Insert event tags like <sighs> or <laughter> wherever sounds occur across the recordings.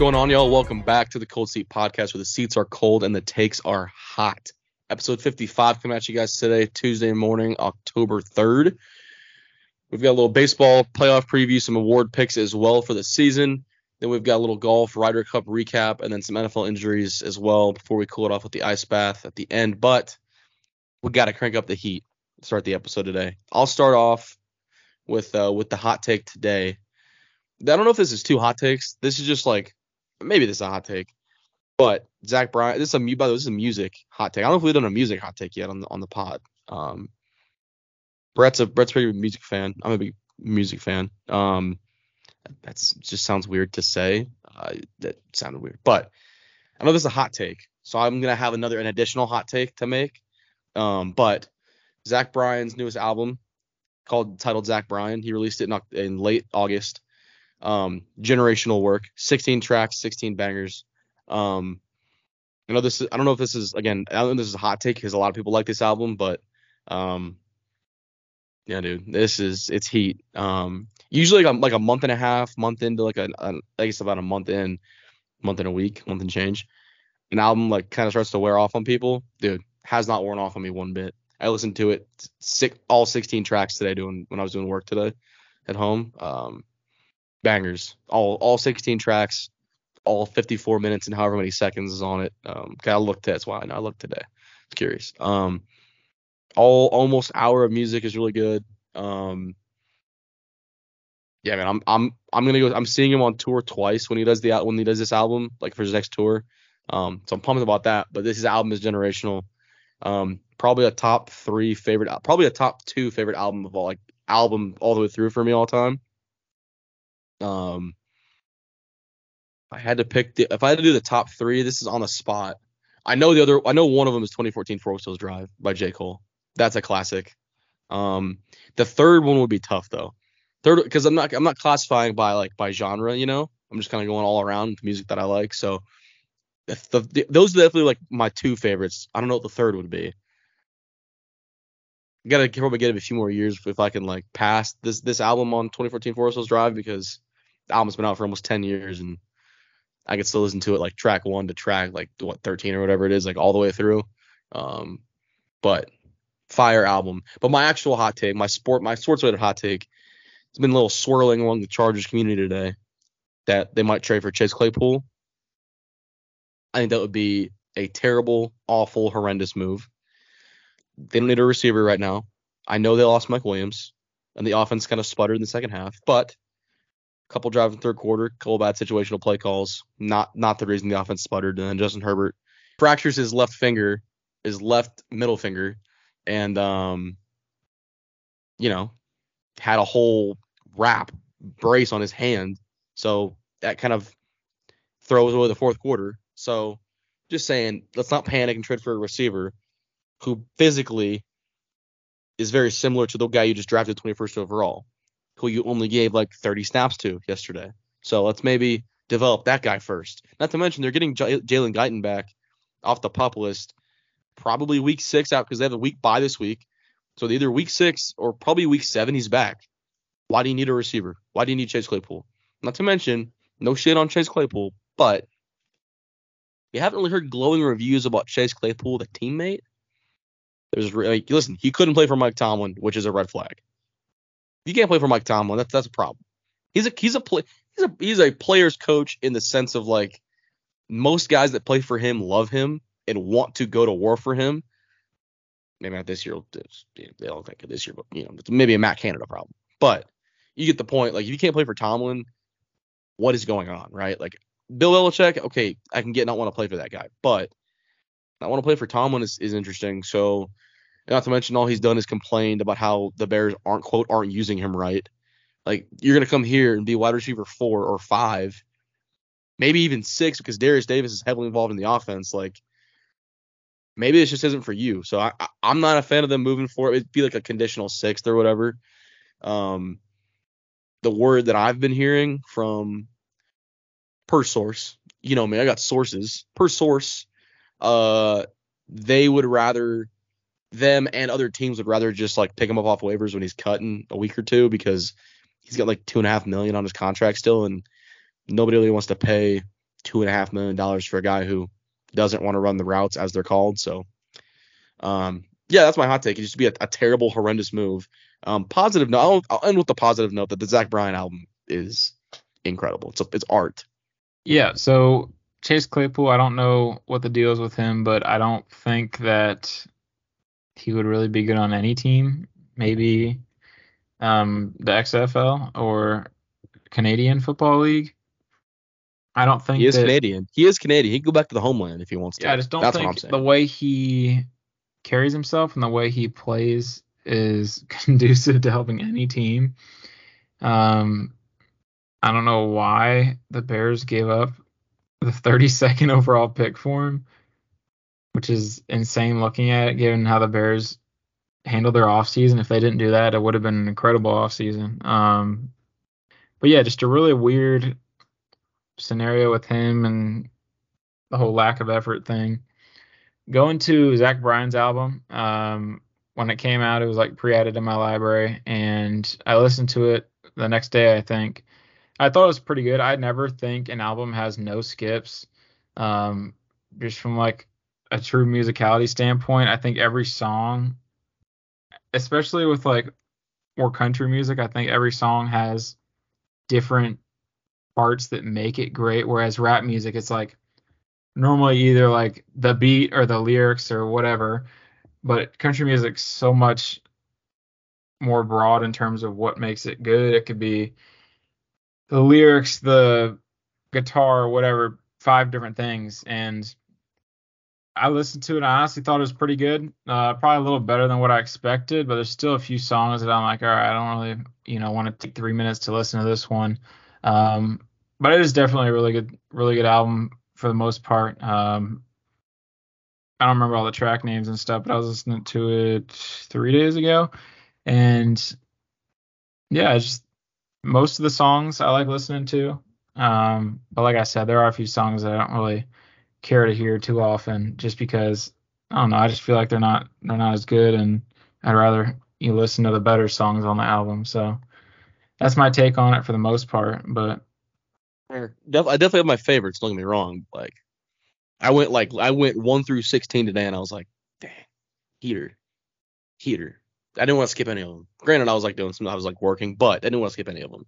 going on, y'all? Welcome back to the Cold Seat Podcast, where the seats are cold and the takes are hot. Episode 55 coming at you guys today, Tuesday morning, October 3rd. We've got a little baseball playoff preview, some award picks as well for the season. Then we've got a little golf Ryder Cup recap, and then some NFL injuries as well before we cool it off with the ice bath at the end. But we got to crank up the heat start the episode today. I'll start off with uh, with the hot take today. I don't know if this is two hot takes. This is just like maybe this is a hot take, but Zach Bryan. This is a by the way, this is a music hot take. I don't know if we've done a music hot take yet on the on the pod. Um, Brett's a Brett's a pretty big music fan. I'm a big music fan. Um, that's just sounds weird to say. Uh, that sounded weird, but I know this is a hot take, so I'm gonna have another an additional hot take to make. Um, but Zach Bryan's newest album called titled Zach Bryan. He released it in, in late August um, generational work, 16 tracks, 16 bangers. Um, I know this is, I don't know if this is again, I don't know this is a hot take because a lot of people like this album, but um, yeah, dude, this is it's heat. Um, usually like a, like a month and a half, month into like a, a I guess about a month in, month and a week, month and change, an album like kind of starts to wear off on people. Dude, has not worn off on me one bit. I listened to it six, all 16 tracks today doing when I was doing work today at home. Um, bangers. All all 16 tracks, all 54 minutes and however many seconds is on it. Um, I looked. That's why I looked today. It's curious. Um, all almost hour of music is really good. Um, yeah, man, I'm I'm I'm gonna go. I'm seeing him on tour twice when he does the when he does this album, like for his next tour. Um, so I'm pumped about that. But this album is generational. Um, probably a top three favorite, probably a top two favorite album of all, like album all the way through for me all time. Um, I had to pick the if I had to do the top three, this is on the spot. I know the other I know one of them is 2014 Forest Hills Drive by J. Cole. That's a classic. Um, the third one would be tough though. Third because I'm not I'm not classifying by like by genre, you know. I'm just kind of going all around music that I like. So the, the, those are definitely like my two favorites. I don't know what the third would be. gotta probably get it a few more years if I can like pass this this album on 2014 Forest Hills Drive because album's been out for almost 10 years and I could still listen to it like track one to track like what 13 or whatever it is, like all the way through. Um, but fire album. But my actual hot take, my sport, my sports related hot take, it's been a little swirling along the Chargers community today that they might trade for Chase Claypool. I think that would be a terrible, awful, horrendous move. They don't need a receiver right now. I know they lost Mike Williams, and the offense kind of sputtered in the second half, but couple drives in third quarter, couple bad situational play calls. Not not the reason the offense sputtered. And then Justin Herbert fractures his left finger, his left middle finger, and um, you know, had a whole wrap brace on his hand. So that kind of throws away the fourth quarter. So just saying, let's not panic and trade for a receiver who physically is very similar to the guy you just drafted 21st overall who you only gave like 30 snaps to yesterday. So let's maybe develop that guy first. Not to mention they're getting J- Jalen Guyton back off the pup list probably week six out because they have a week by this week. So either week six or probably week seven he's back. Why do you need a receiver? Why do you need Chase Claypool? Not to mention, no shit on Chase Claypool, but you haven't really heard glowing reviews about Chase Claypool, the teammate. There's like, listen, he couldn't play for Mike Tomlin, which is a red flag you can't play for Mike Tomlin, that's that's a problem. He's a he's a play he's a he's a player's coach in the sense of like most guys that play for him love him and want to go to war for him. Maybe not this year. They don't think of this year, but you know, it's maybe a Matt Canada problem. But you get the point. Like if you can't play for Tomlin, what is going on, right? Like Bill Belichick, okay, I can get not want to play for that guy, but I want to play for Tomlin is, is interesting. So not to mention all he's done is complained about how the Bears aren't quote aren't using him right. Like you're gonna come here and be wide receiver four or five, maybe even six because Darius Davis is heavily involved in the offense. Like maybe this just isn't for you. So I, I am not a fan of them moving forward. It'd be like a conditional sixth or whatever. Um, the word that I've been hearing from per source, you know me, I got sources per source. Uh, they would rather them and other teams would rather just like pick him up off waivers when he's cutting a week or two because he's got like two and a half million on his contract still, and nobody really wants to pay two and a half million dollars for a guy who doesn't want to run the routes as they're called. So, um, yeah, that's my hot take. It used to be a, a terrible, horrendous move. Um, positive note. I'll, I'll, end with the positive note that the Zach Bryan album is incredible. It's a, it's art. Yeah. So Chase Claypool, I don't know what the deal is with him, but I don't think that he would really be good on any team. Maybe um, the XFL or Canadian Football League. I don't think he is that, Canadian. He is Canadian. He can go back to the homeland if he wants to. Yeah, I just don't That's think the way he carries himself and the way he plays is <laughs> conducive to helping any team. Um, I don't know why the Bears gave up the 32nd <laughs> overall pick for him, which is insane looking at it, given how the Bears handled their offseason. If they didn't do that, it would have been an incredible offseason. Um, but yeah, just a really weird scenario with him and the whole lack of effort thing. Going to Zach Bryan's album, um, when it came out, it was like pre-added in my library, and I listened to it the next day. I think I thought it was pretty good. I never think an album has no skips. Um, just from like a true musicality standpoint, I think every song, especially with like more country music, I think every song has different parts that make it great. Whereas rap music, it's like normally either like the beat or the lyrics or whatever. But country music's so much more broad in terms of what makes it good. It could be the lyrics, the guitar, whatever, five different things. And I listened to it. I honestly thought it was pretty good. Uh, probably a little better than what I expected, but there's still a few songs that I'm like, all right, I don't really, you know, want to take three minutes to listen to this one. Um, but it is definitely a really good, really good album for the most part. Um, I don't remember all the track names and stuff, but I was listening to it three days ago, and yeah, just most of the songs I like listening to. Um, but like I said, there are a few songs that I don't really care to hear too often, just because I don't know. I just feel like they're not they're not as good, and I'd rather you listen to the better songs on the album. So that's my take on it for the most part. But I definitely have my favorites. Don't get me wrong. Like I went like I went one through sixteen today, and I was like, dang, heater, heater. I didn't want to skip any of them. Granted, I was like doing some, I was like working, but I didn't want to skip any of them.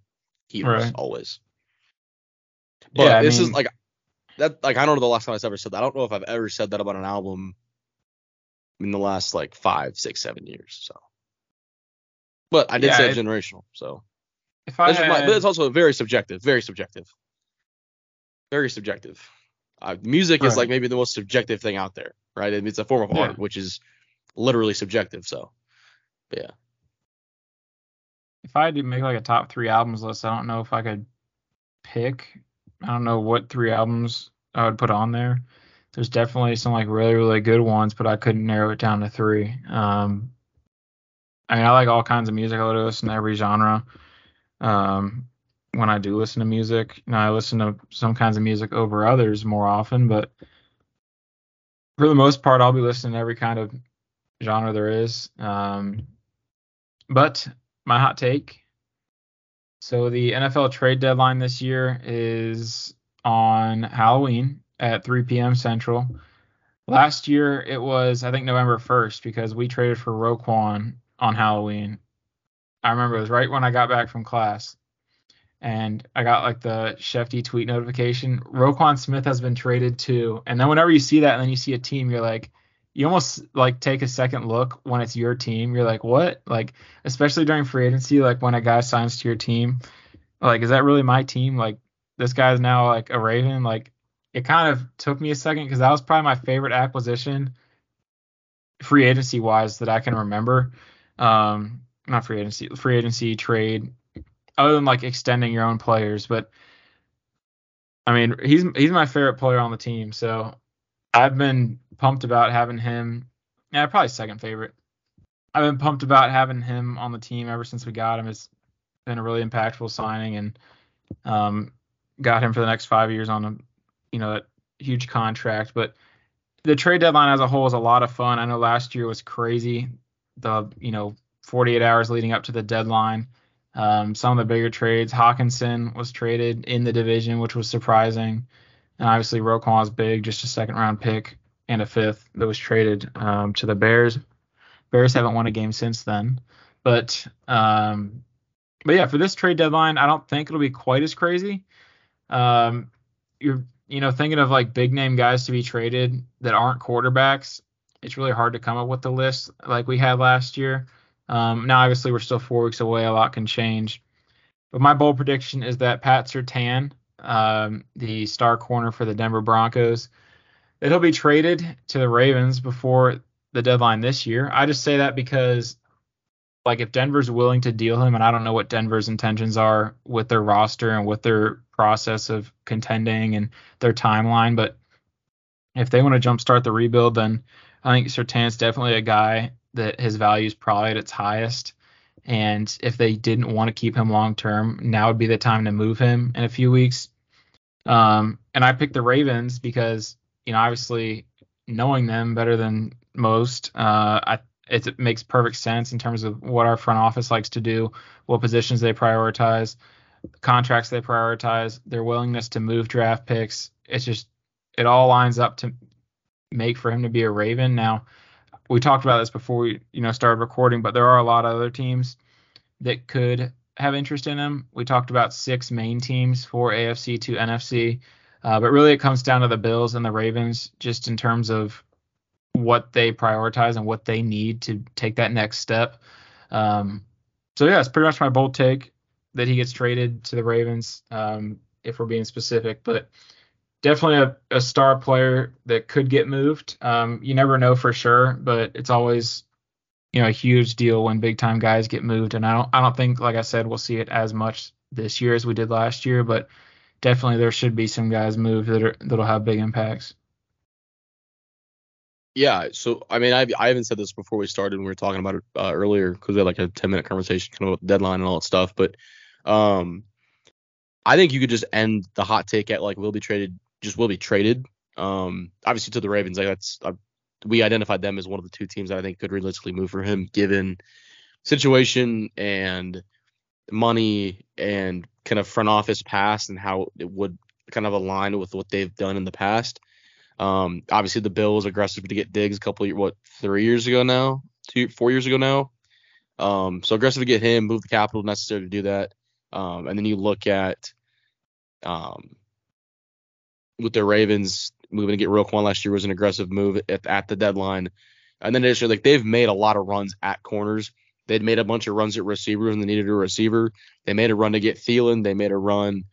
Heaters right. always. But yeah, this mean, is like that. Like I don't know the last time I've ever said that. I don't know if I've ever said that about an album in the last like five, six, seven years. So, but I did yeah, say it, generational. So if I had, my, but it's also very subjective. Very subjective. Very subjective. Uh, music right. is like maybe the most subjective thing out there, right? It's a form of yeah. art, which is literally subjective. So, yeah. If I had to make like a top three albums list, I don't know if I could pick. I don't know what three albums I would put on there. There's definitely some like really really good ones, but I couldn't narrow it down to three. Um, I mean, I like all kinds of music. I listen to every genre. Um, when I do listen to music. I listen to some kinds of music over others more often, but for the most part, I'll be listening to every kind of genre there is. Um, but my hot take. So the NFL trade deadline this year is on Halloween at 3 p.m. Central. Last year it was I think November 1st because we traded for Roquan on Halloween. I remember it was right when I got back from class and I got like the Schefty tweet notification. Roquan Smith has been traded to, and then whenever you see that, and then you see a team, you're like, you almost like take a second look when it's your team. You're like, what? Like, especially during free agency, like when a guy signs to your team, like, is that really my team? Like, this guy's now like a Raven. Like, it kind of took me a second because that was probably my favorite acquisition, free agency wise, that I can remember. Um, not free agency, free agency trade other than like extending your own players. But I mean, he's he's my favorite player on the team, so I've been pumped about having him. Yeah, probably second favorite. I've been pumped about having him on the team ever since we got him. It's been a really impactful signing, and um, got him for the next five years on a you know that huge contract. But the trade deadline as a whole is a lot of fun. I know last year was crazy. The you know 48 hours leading up to the deadline. Um, some of the bigger trades, Hockenson was traded in the division, which was surprising. And obviously, Roquan is big, just a second round pick and a fifth that was traded um, to the Bears. Bears haven't won a game since then. But um, but yeah, for this trade deadline, I don't think it'll be quite as crazy. Um, you're you know thinking of like big name guys to be traded that aren't quarterbacks. It's really hard to come up with the list like we had last year. Um, now, obviously, we're still four weeks away. A lot can change. But my bold prediction is that Pat Surtain, um, the star corner for the Denver Broncos, that he'll be traded to the Ravens before the deadline this year. I just say that because like if Denver's willing to deal him, and I don't know what Denver's intentions are with their roster and with their process of contending and their timeline, but if they want to jumpstart the rebuild, then I think Surtain's definitely a guy that his value is probably at its highest. And if they didn't want to keep him long term, now would be the time to move him in a few weeks. Um, and I picked the Ravens because, you know, obviously knowing them better than most, uh, I it makes perfect sense in terms of what our front office likes to do, what positions they prioritize, contracts they prioritize, their willingness to move draft picks. It's just it all lines up to make for him to be a Raven. Now, we talked about this before we you know started recording, but there are a lot of other teams that could have interest in him. We talked about six main teams for AFC to NFC, uh, but really it comes down to the Bills and the Ravens just in terms of what they prioritize and what they need to take that next step. Um, so yeah, it's pretty much my bold take that he gets traded to the Ravens, um, if we're being specific. But definitely a, a star player that could get moved. Um, you never know for sure, but it's always you know a huge deal when big time guys get moved. And I don't I don't think like I said we'll see it as much this year as we did last year, but definitely there should be some guys moved that are that'll have big impacts. Yeah, so I mean, I I haven't said this before we started. We were talking about it uh, earlier because we had like a 10 minute conversation kind of about deadline and all that stuff. But um, I think you could just end the hot take at like will be traded, just will be traded. Um, obviously to the Ravens, like that's we identified them as one of the two teams that I think could realistically move for him, given situation and money and kind of front office past and how it would kind of align with what they've done in the past. Um, obviously the Bills aggressive to get Diggs a couple of, what three years ago now, two four years ago now. Um, so aggressive to get him, move the capital necessary to do that. Um, and then you look at um, with the Ravens moving to get Roquan last year was an aggressive move at, at the deadline. And then additionally, like they've made a lot of runs at corners. They'd made a bunch of runs at receivers and they needed a receiver. They made a run to get Thielen. They made a run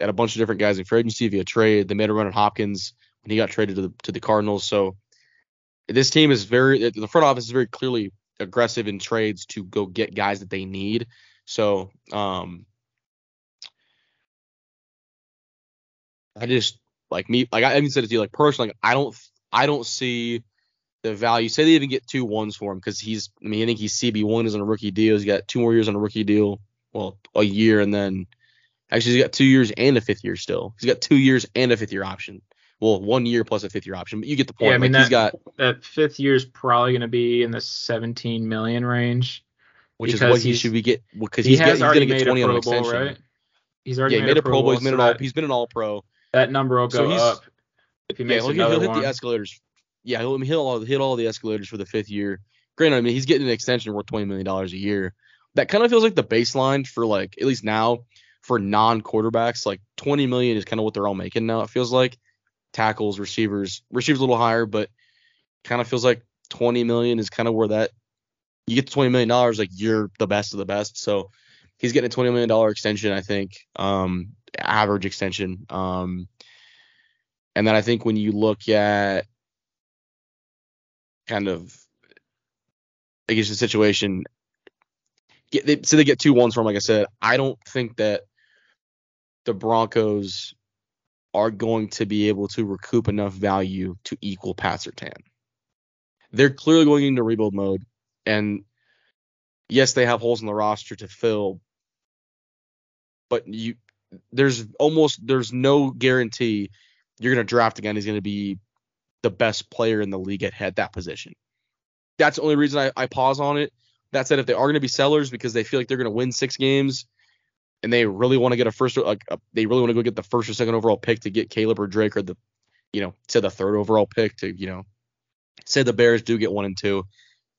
at a bunch of different guys in free agency via trade. They made a run at Hopkins when he got traded to the to the Cardinals. So this team is very the front office is very clearly aggressive in trades to go get guys that they need. So um I just like me like I even said it to you like personally like, I don't I don't see the value. Say they even get two ones for him because he's I mean I think he's CB one is on a rookie deal. He's got two more years on a rookie deal. Well, a year and then actually he's got two years and a fifth year still. He's got two years and a fifth year option well, one year plus a fifth year option, but you get the point. Yeah, I mean like, that, he's got that fifth year is probably going to be in the 17 million range, which is what he should be get because he he's, he's going to get 20 on an extension. Right? He's already yeah, made, he made a Pro Bowl. He's so an all. that, He's been an All Pro. That number will So go he's- up if he Yeah, makes he'll, another he'll hit one. the escalators. Yeah, he'll hit all hit all the escalators for the fifth year. Granted, I mean he's getting an extension worth twenty million dollars a year. That kind of feels like the baseline for like at least now for non quarterbacks. Like twenty million is kind of what they're all making now. It feels like tackles, receivers, receivers a little higher, but kind of feels like twenty million is kind of where that you get to twenty million dollars, like you're the best of the best. So he's getting a twenty million dollar extension, I think, um, average extension. Um, and then I think when you look at kind of I guess the situation, get, they, so they get two ones from. Like I said, I don't think that the Broncos are going to be able to recoup enough value to equal Pat Surtain. They're clearly going into rebuild mode, and yes, they have holes in the roster to fill, but you there's almost there's no guarantee you're going to draft a who's going to be the best player in the league at, at that position. That's the only reason I, I pause on it. That said, if they are going to be sellers because they feel like they're going to win six games, and they really want to get a first, like a, they really want to go get the first or second overall pick to get Caleb or Drake or the, you know, to the third overall pick to, you know, say the Bears do get one and two,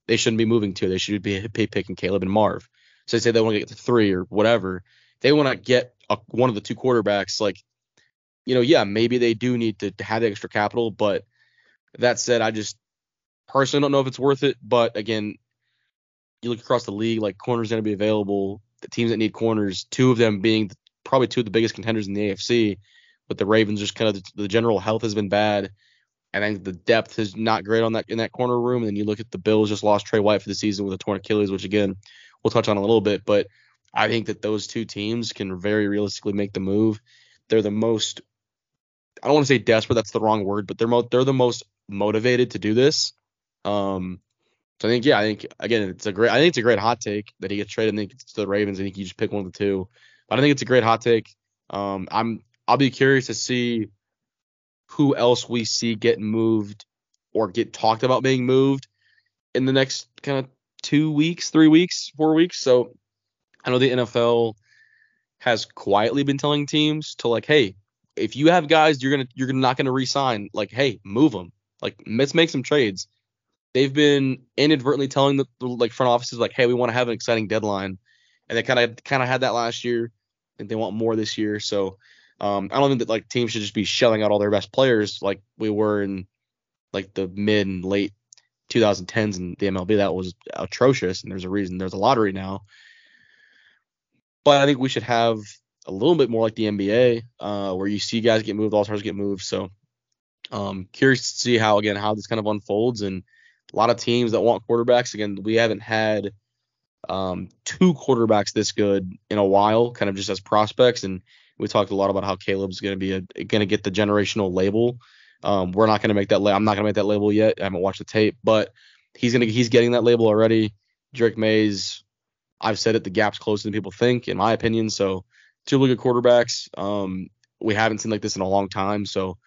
they shouldn't be moving two. They should be picking Caleb and Marv. So they say they want to get to three or whatever. They want to get a, one of the two quarterbacks. Like, you know, yeah, maybe they do need to, to have the extra capital, but that said, I just personally don't know if it's worth it. But again, you look across the league, like corners going to be available. The teams that need corners, two of them being probably two of the biggest contenders in the AFC. But the Ravens just kind of the, general health has been bad. And I think the depth is not great on that in that corner room. And then you look at the Bills just lost Tre White for the season with a torn Achilles, which again we'll touch on a little bit. But I think that those two teams can very realistically make the move. They're the most I don't want to say desperate, that's the wrong word, but they're mo- they're the most motivated to do this. Um, so I think yeah, I think again it's a great I think it's a great hot take that he gets traded. I think it's to the Ravens. I think you just pick one of the two. But I think it's a great hot take. Um, I'm I'll be curious to see who else we see get moved or get talked about being moved in the next kind of two weeks, three weeks, four weeks. So I know the NFL has quietly been telling teams to like, hey, if you have guys you're gonna you're not gonna resign, like, hey, move them. Like, let's make some trades. They've been inadvertently telling the, the like front offices like, hey, we want to have an exciting deadline, and they kind of kind of had that last year. and they want more this year. So um, I don't think that like teams should just be shelling out all their best players like we were in like the mid and late 2010s in the MLB. That was atrocious, and there's a reason there's a lottery now. But I think we should have a little bit more like the NBA, uh, where you see guys get moved, all stars get moved. So um, curious to see how again how this kind of unfolds and a lot of teams that want quarterbacks. Again, we haven't had um, two quarterbacks this good in a while, kind of just as prospects. And we talked a lot about how Caleb's going to be going to get the generational label. Um, we're not going to make that. La- I'm not going to make that label yet. I haven't watched the tape, but he's going to he's getting that label already. Drake Maye's, I've said it, the gap's closer than people think, in my opinion. So two really good quarterbacks. Um, we haven't seen like this in a long time. So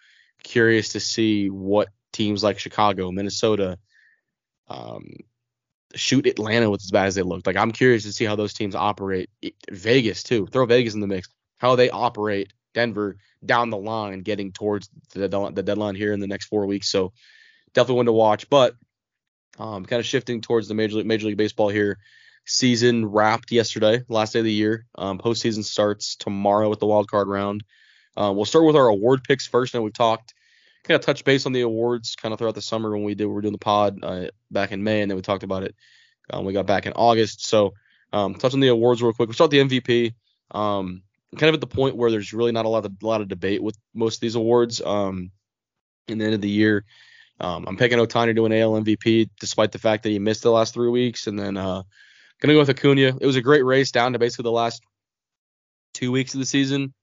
curious to see what teams like Chicago, Minnesota, um, shoot Atlanta with as bad as they looked. Like I'm curious to see how those teams operate. Vegas too. Throw Vegas in the mix. How they operate Denver down the line, and getting towards the, the deadline here in the next four weeks. So definitely one to watch. But um, kind of shifting towards the major league, major league baseball here. Season wrapped yesterday, last day of the year. Um, postseason starts tomorrow with the wild card round. Uh, we'll start with our award picks first. And we've talked kind of touch base on the awards kind of throughout the summer when we did we were doing the pod uh, back in May, and then we talked about it. Um, we got back in August. So um, touch on the awards real quick. We start the MVP. Um, kind of at the point where there's really not a lot of a lot of debate with most of these awards. Um, in the end of the year, um, I'm picking Ohtani to an AL MVP, despite the fact that he missed the last three weeks, and then uh, gonna go with Acuna. It was a great race down to basically the last two weeks of the season,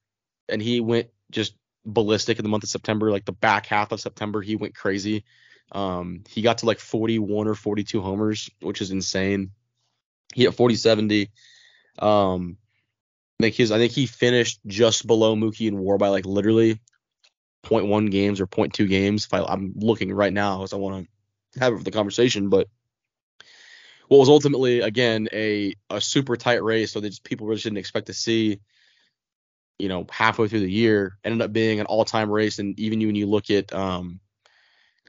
and he went just ballistic in the month of September. Like the back half of September, he went crazy. Um, he got to like 41 or 42 homers, which is insane. He hit 40 70. Um, I think his, I think he finished just below Mookie and War by like literally 0.1 games or 0.2 games. If I, I'm looking right now, as I want to have it for the conversation, but what was ultimately again a a super tight race, so that just people really didn't expect to see you know, halfway through the year, ended up being an all-time race. And even when you look at um,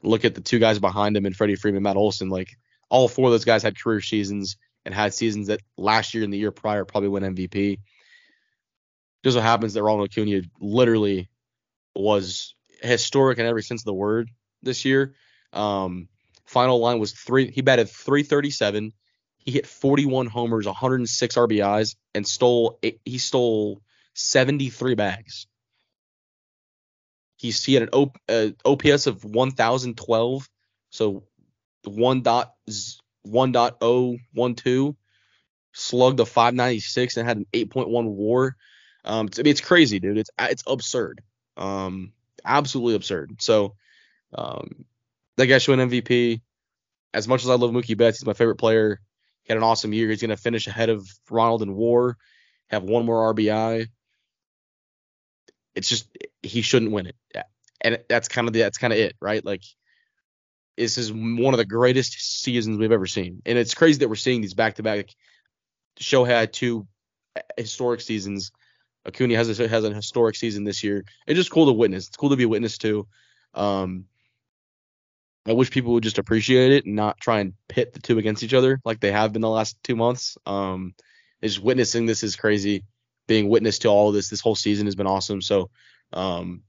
look at the two guys behind him and Freddie Freeman, Matt Olson, like all four of those guys had career seasons and had seasons that last year and the year prior probably won MVP. Just what happens that Ronald Acuna literally was historic in every sense of the word this year. Um, final line was three. He batted 337. He hit 41 homers, 106 RBIs, and stole. He stole 73 bags. He's he had an o, uh, OPS of 1012, so 1 dot 1.012, slugged a 596 and had an 8.1 WAR. Um, it's, it's crazy, dude. It's it's absurd. Um, absolutely absurd. So, um, that guy showing MVP. As much as I love Mookie Betts, he's my favorite player. He had an awesome year. He's gonna finish ahead of Ronald in WAR, have one more RBI it's just he shouldn't win it. And that's kind of the, that's kind of it, right? Like this is one of the greatest seasons we've ever seen, and it's crazy that we're seeing these back to back. Shohei had two historic seasons. Acuna has a, has an historic season this year. It's just cool to witness. It's cool to be a witness to. Um, I wish people would just appreciate it and not try and pit the two against each other like they have been the last two months. Um, just witnessing this is crazy. Being witness to all this this whole season has been awesome. So, um,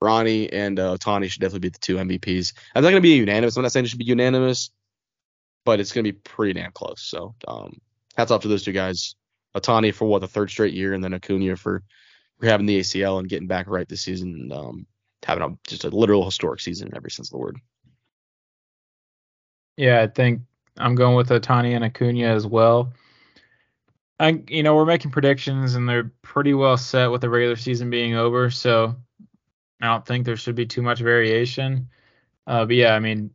Ronnie and uh, should definitely be the two MVPs. I'm not going to be unanimous. I'm not saying it should be unanimous, but it's going to be pretty damn close. So, um, hats off to those two guys. Ohtani for what the third straight year, and then Acuna for, for having the ACL and getting back right this season, and um, having a, just a literal historic season in every sense of the word. Yeah, I think I'm going with Ohtani and Acuna as well. I, you know, we're making predictions and they're pretty well set with the regular season being over, so I don't think there should be too much variation. Uh, but yeah, I mean,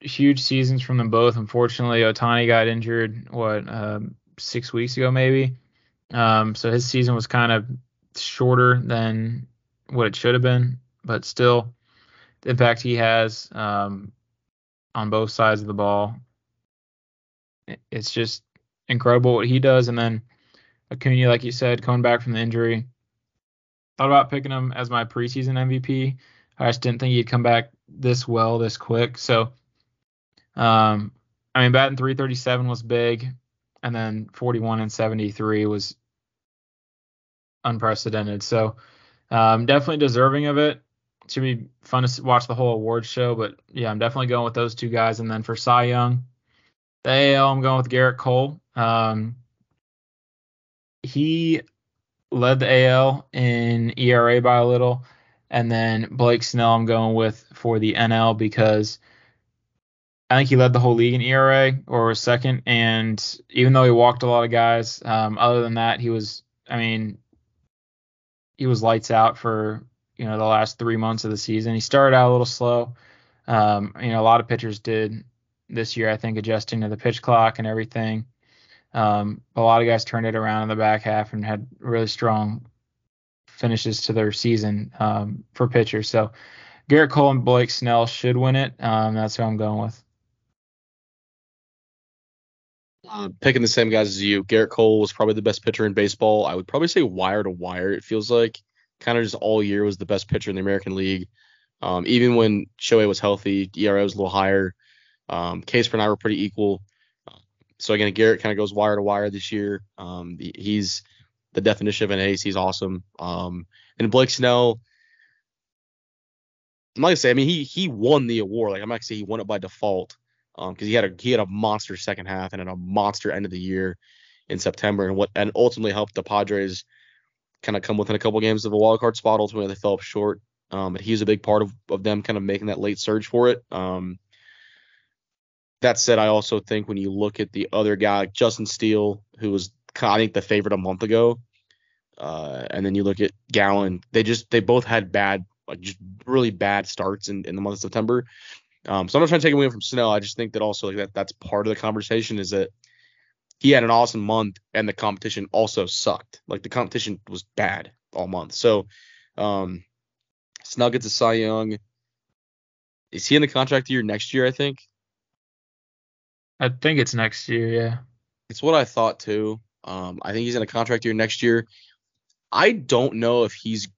huge seasons from them both. Unfortunately, Ohtani got injured what um, six weeks ago, maybe. Um, so his season was kind of shorter than what it should have been, but still, the impact he has um, on both sides of the ball, it's just incredible what he does. And then Acuna, like you said, coming back from the injury, thought about picking him as my preseason MVP. I just didn't think he'd come back this well, this quick. So, um, I mean, batting 337 was big and then 41 and 73 was unprecedented. So um, definitely deserving of it. Should be fun to watch the whole awards show, but yeah, I'm definitely going with those two guys. And then for Cy Young, the AL, I'm going with Gerrit Cole. Um, he led the AL in ERA by a little, and then Blake Snell, I'm going with for the NL because I think he led the whole league in ERA or was second. And even though he walked a lot of guys, um, other than that, he was, I mean, he was lights out for, you know, the last three months of the season. He started out a little slow. Um, you know, a lot of pitchers did this year, I think, adjusting to the pitch clock and everything. Um, a lot of guys turned it around in the back half and had really strong finishes to their season um, for pitchers. So Gerrit Cole and Blake Snell should win it. Um, that's who I'm going with. Uh, picking the same guys as you. Gerrit Cole was probably the best pitcher in baseball. I would probably say wire to wire. It feels like kind of just all year was the best pitcher in the American League. Um, even when Shohei was healthy, ERA was a little higher. Um, Case and I were pretty equal. So again, Gerrit kind of goes wire to wire this year. Um, he's the definition of an ace. He's awesome. Um, and Blake Snell, I'm not gonna say. I mean, he he won the award. Like I'm not gonna say he won it by default because um, he had a he had a monster second half and a monster end of the year in September, and what and ultimately helped the Padres kind of come within a couple games of a wild card spot. Ultimately, they fell up short. Um, but he's a big part of, of them kind of making that late surge for it. Um, that said, I also think when you look at the other guy, Justin Steele, who was I think the favorite a month ago, uh, and then you look at Gallen, they just they both had bad like just really bad starts in, in the month of September. Um, so I'm not trying to take away from Snell. I just think that also like that that's part of the conversation is that he had an awesome month and the competition also sucked. Like the competition was bad all month. So um, Snell gets a Cy Young. Is he in the contract year next year? I think. I think it's next year. Yeah. It's what I thought too. Um, I think he's in a contract year next year. I don't know if he's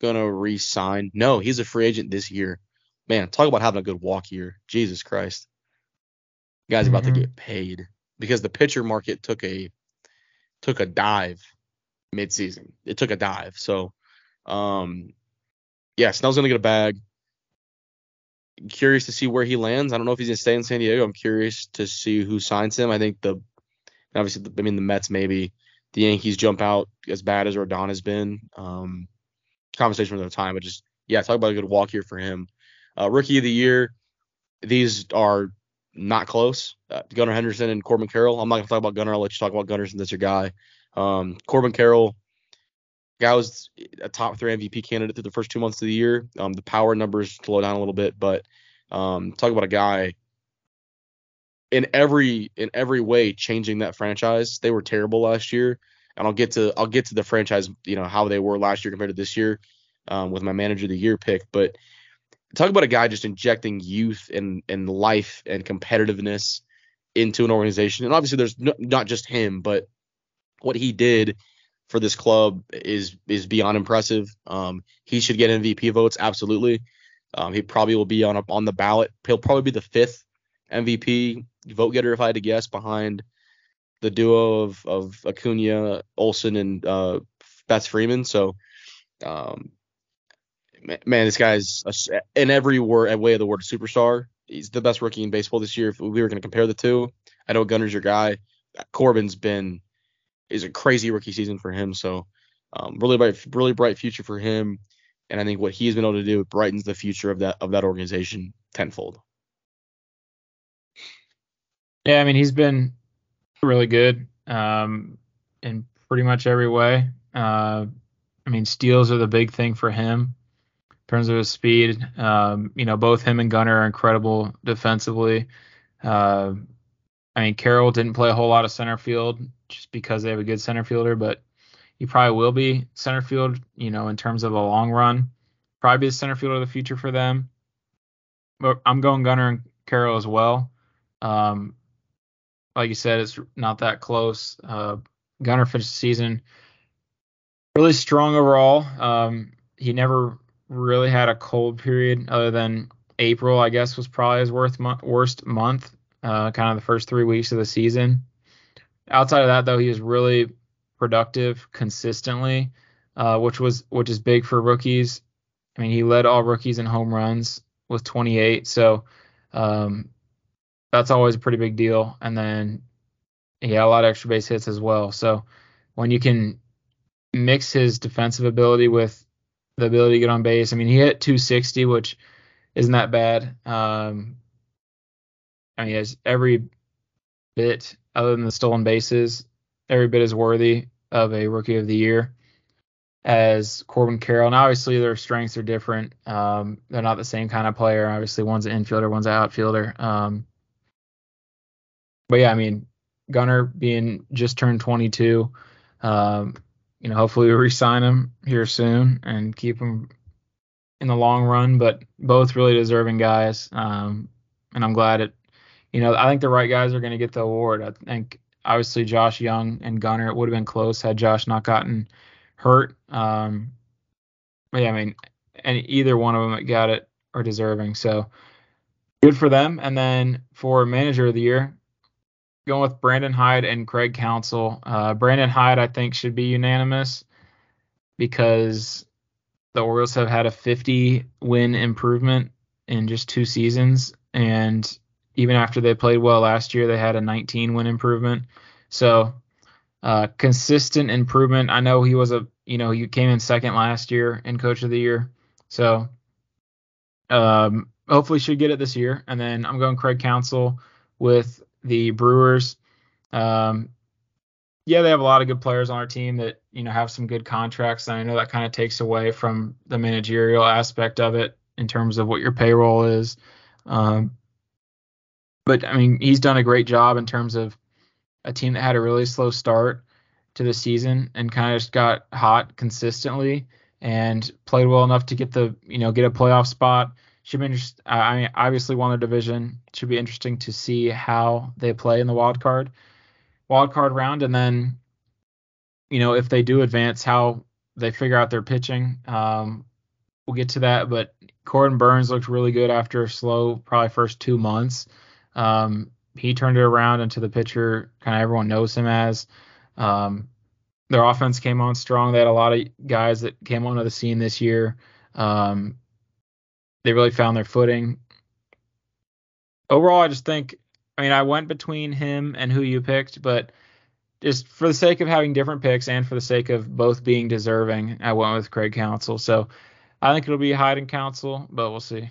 gonna re-sign. No, he's a free agent this year man, talk about having a good walk year. Jesus Christ. guy's mm-hmm. about to mm-hmm. get paid because the pitcher market took a took a dive midseason. It took a dive. So um yeah, Snell's gonna get a bag. Curious to see where he lands. I don't know if he's gonna stay in San Diego. I'm curious to see who signs him. I think the obviously the, I mean the Mets maybe the Yankees jump out as bad as Rodon has been. Um conversation for the time, but just yeah, talk about a good walk here for him. Uh, rookie of the year, these are not close. Uh, Gunnar Henderson and Corbin Carroll. I'm not gonna talk about Gunnar. I'll let you talk about Gunnar since that's your guy. Um, Corbin Carroll, guy was a top three MVP candidate through the first two months of the year. Um, the power numbers slow down a little bit, but um, talk about a guy in every in every way changing that franchise. They were terrible last year, and I'll get to I'll get to the franchise, you know, how they were last year compared to this year um, with my manager of the year pick, but talk about a guy just injecting youth and and life and competitiveness into an organization. And obviously, there's no, not just him, but what he did for this club is is beyond impressive. Um, he should get MVP votes absolutely. Um, he probably will be on a, on the ballot. He'll probably be the fifth MVP vote getter if I had to guess behind the duo of of Acuna, Olson, and uh, Betts Freeman. So, um, man, this guy's in every word way of the word superstar. He's the best rookie in baseball this year. If we were going to compare the two, I know Gunnar's your guy. Corbin's been is a crazy rookie season for him. So, um, really bright, really bright future for him. And I think what he's been able to do brightens the future of that of that organization tenfold. Yeah, I mean he's been really good um, in pretty much every way. Uh, I mean steals are the big thing for him in terms of his speed. Um, you know, both him and Gunnar are incredible defensively. Uh, I mean, Carroll didn't play a whole lot of center field just because they have a good center fielder, but he probably will be center field, you know, in terms of the long run. Probably be the center fielder of the future for them. But I'm going Gunnar and Carroll as well. Um, like you said, it's not that close. Uh, Gunnar finished the season really strong overall. Um, he never really had a cold period other than April, I guess, was probably his worst, mo- worst month, uh, kind of the first three weeks of the season. Outside of that, though, he was really productive consistently, uh, which was which is big for rookies. I mean, he led all rookies in home runs with 28, so um, that's always a pretty big deal. And then he had a lot of extra base hits as well. So when you can mix his defensive ability with the ability to get on base, I mean, he hit 260, which isn't that bad. Um, I mean, has every bit other than the stolen bases, every bit is worthy of a rookie of the year as Corbin Carroll. And obviously their strengths are different. Um, they're not the same kind of player. Obviously one's an infielder, one's an outfielder. Um, but yeah, I mean, Gunnar being just turned 22, um, you know, hopefully we re-sign him here soon and keep him in the long run. But both really deserving guys, um, and I'm glad it. You know, I think the right guys are going to get the award. I think obviously Josh Jung and Gunnar. It would have been close had Josh not gotten hurt. Um, but yeah, I mean, and either one of them got it are deserving. So good for them. And then for manager of the year, going with Brandon Hyde and Craig Counsell. Uh, Brandon Hyde, I think, should be unanimous because the Orioles have had a 50 win improvement in just two seasons. And even after they played well last year, they had a 19 win improvement. So uh, consistent improvement. I know he was a, you know, he came in second last year in Coach of the Year. So um, hopefully should get it this year. And then I'm going Craig Counsell with the Brewers. Um, yeah, they have a lot of good players on our team that you know have some good contracts, and I know that kind of takes away from the managerial aspect of it in terms of what your payroll is. Um, but I mean, he's done a great job in terms of a team that had a really slow start to the season and kind of just got hot consistently and played well enough to get the you know get a playoff spot should be interesting. I mean, obviously won their division. Should be interesting to see how they play in the wild card, wild card round, and then, you know, if they do advance, how they figure out their pitching. Um, we'll get to that, but Corbin Burnes looked really good after a slow, probably first two months. Um, he turned it around into the pitcher kind of everyone knows him as. Um, their offense came on strong. They had a lot of guys that came onto the scene this year. Um, they really found their footing. Overall, I just think, I mean, I went between him and who you picked, but just for the sake of having different picks and for the sake of both being deserving, I went with Craig Counsell. So I think it'll be Hyde and Counsell, but we'll see.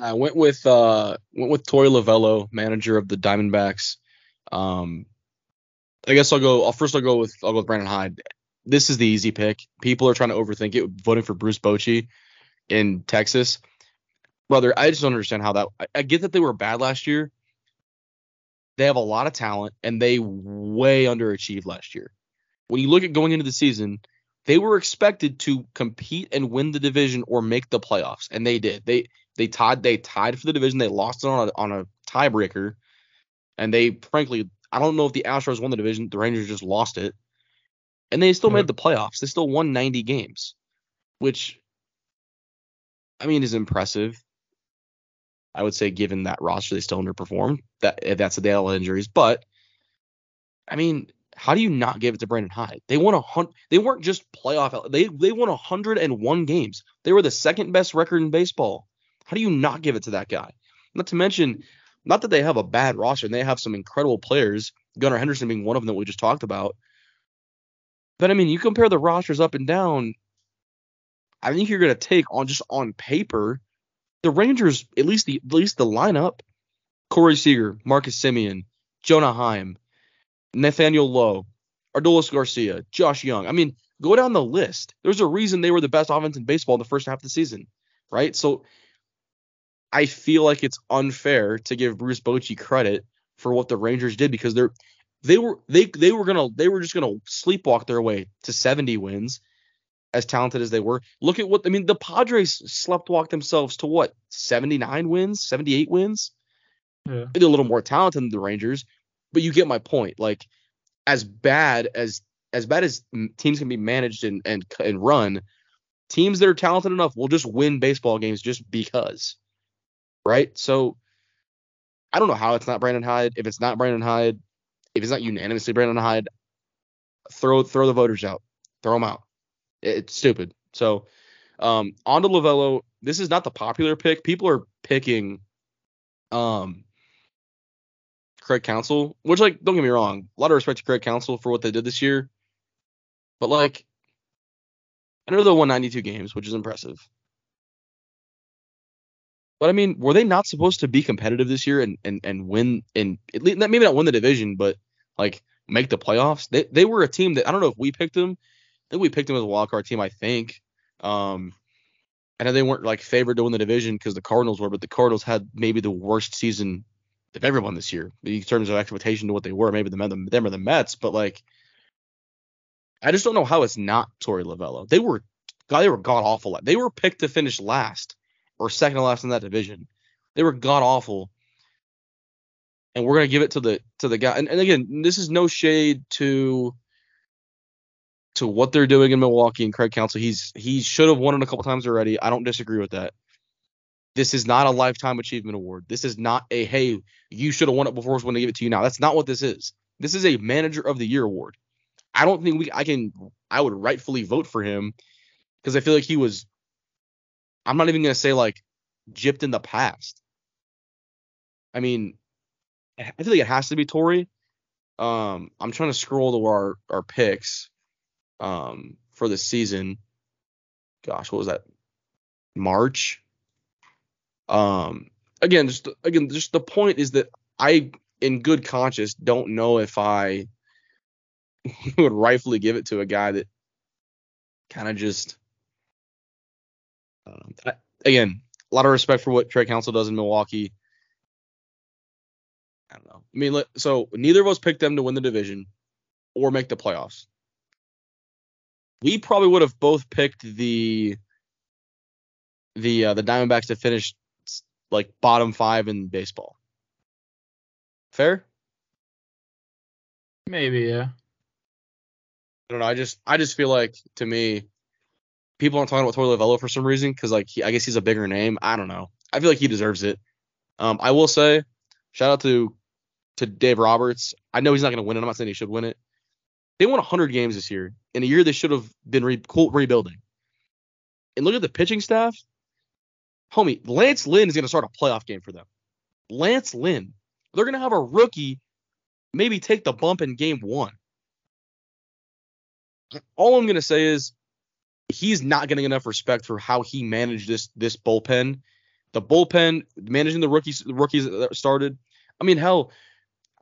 I went with uh went with Torey Lovullo, manager of the Diamondbacks. Um, I guess I'll go. I'll first I'll go with I'll go with Brandon Hyde. This is the easy pick. People are trying to overthink it, voting for Bruce Bochy in Texas. Brother, I just don't understand how that. I, I get that they were bad last year. They have a lot of talent and they way underachieved last year. When you look at going into the season, they were expected to compete and win the division or make the playoffs, and they did. They they tied they tied for the division. They lost it on a on a tiebreaker, and they frankly I don't know if the Astros won the division. The Rangers just lost it, and they still Yeah. made the playoffs. They still won 90 games, which I mean is impressive. I would say, given that roster, they still underperformed. That that's the of injuries, but I mean, how do you not give it to Brandon Hyde? They won a hundred. They weren't just playoff. They they won 101 games. They were the second best record in baseball. How do you not give it to that guy? Not to mention, not that they have a bad roster and they have some incredible players. Gunnar Henderson being one of them that we just talked about. But I mean, you compare the rosters up and down. I think you're gonna take on just on paper, the Rangers at least the at least the lineup: Corey Seager, Marcus Semien, Jonah Heim, Nathaniel Lowe, Adolis Garcia, Josh Jung. I mean, go down the list. There's a reason they were the best offense in baseball in the first half of the season, right? So I feel like it's unfair to give Bruce Bochy credit for what the Rangers did because they're they were they they were gonna they were just gonna sleepwalk their way to 70 wins as talented as they were. Look at what I mean. The Padres sleptwalked themselves to what 79 wins, 78 wins. Yeah. They're a little more talented than the Rangers, but you get my point. Like as bad as as bad as teams can be managed and and and run, teams that are talented enough will just win baseball games just because, right? So I don't know how it's not Brandon Hyde. If it's not Brandon Hyde, if it's not unanimously Brandon Hyde, throw throw the voters out, throw them out. It- It's stupid. So um, on to Lovullo. This is not the popular pick. People are picking um Craig Counsell, which like don't get me wrong, a lot of respect to Craig Counsell for what they did this year. But like I know they won 92 games, which is impressive. But I mean, were they not supposed to be competitive this year and and and win and at least maybe not win the division, but like make the playoffs? They they were a team that I don't know if we picked them. I think we picked them as a wild card team. I think. Um, I know they weren't like favored to win the division because the Cardinals were, but the Cardinals had maybe the worst season they've ever won this year in terms of expectation to what they were. Maybe the them, them or the Mets, but like, I just don't know how it's not Torey Lovullo. They were, God, they were god awful. They were picked to finish last or second to last in that division. They were god awful, and we're gonna give it to the to the guy. And, and again, this is no shade to to what they're doing in Milwaukee and Craig Counsell. He's he should have won it a couple times already. I don't disagree with that. This is not a lifetime achievement award. This is not a hey, you should have won it before, going to give it to you now. That's not what this is. This is a manager of the year award. I don't think we I can I would rightfully vote for him because I feel like he was I'm not even to say like gypped in the past. I mean, I feel like it has to be Torey. Um, I'm trying to scroll to our our picks um for the season. Gosh, what was that? March. Um again, just again, just the point is that I in good conscience don't know if I <laughs> would rightfully give it to a guy that kind of just um, I, again, a lot of respect for what Trey Counsell does in Milwaukee. I don't know. I mean, so neither of us picked them to win the division or make the playoffs. We probably would have both picked the the uh, the Diamondbacks to finish like bottom five in baseball. Fair? Maybe, yeah. I don't know. I just I just feel like to me, people aren't talking about Torey Lovullo for some reason because like he, I guess he's a bigger name. I don't know. I feel like he deserves it. Um, I will say, shout out to to Dave Roberts. I know he's not going to win it. I'm not saying he should win it. They won 100 games this year in a year they should have been re- rebuilding. And look at the pitching staff. Homie, Lance Lynn is going to start a playoff game for them. Lance Lynn. They're going to have a rookie maybe take the bump in game one. All I'm going to say is he's not getting enough respect for how he managed this this bullpen. The bullpen, managing the rookies, the rookies that started. I mean, hell,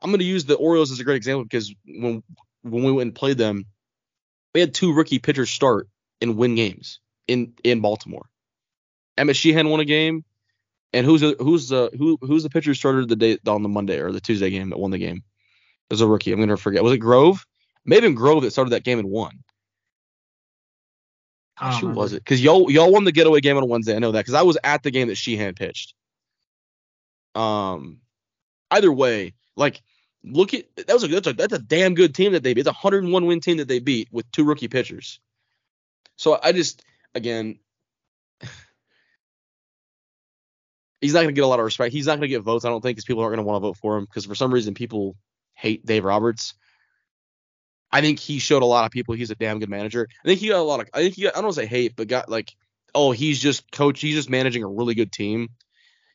I'm going to use the Orioles as a great example because when when we went and played them, we had two rookie pitchers start and win games in in Baltimore. Emmett Sheehan won a game, and who's the, who's the who who's the pitcher who started the day on the Monday or the Tuesday game that won the game? It was a rookie. I'm gonna forget. Was it Grove? Maybe Grove that started that game and won. Gosh, who was it? Because y'all y'all won the getaway game on Wednesday. I know that because I was at the game that Sheehan pitched. Um, either way, like look at that was a that's a, that's a damn good team that they beat. It's a 101 win team that they beat with two rookie pitchers. So I just again <sighs> he's not going to get a lot of respect. He's not going to get votes, I don't think, because people aren't going to want to vote for him because for some reason people hate Dave Roberts. I think he showed a lot of people he's a damn good manager. I think he got a lot of I think he got I don't say hate, but got like oh he's just coach he's just managing a really good team.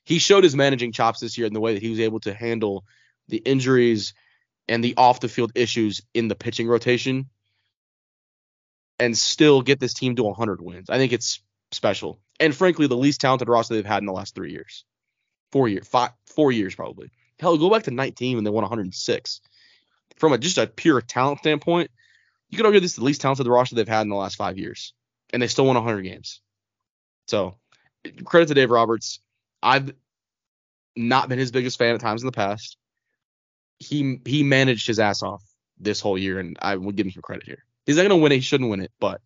He showed his managing chops this year in the way that he was able to handle the injuries and the off the field issues in the pitching rotation and still get this team to 100 wins. I think it's special. And frankly, the least talented roster they've had in the last three years. Four years, five, four years probably. Hell, go back to 19 when they won 106 from a just a pure talent standpoint, you could argue this is the least talented roster they've had in the last five years, and they still won 100 games. So credit to Dave Roberts. I've not been his biggest fan at times in the past. He he managed his ass off this whole year, and I would give him some credit here. He's not gonna win it. He shouldn't win it, but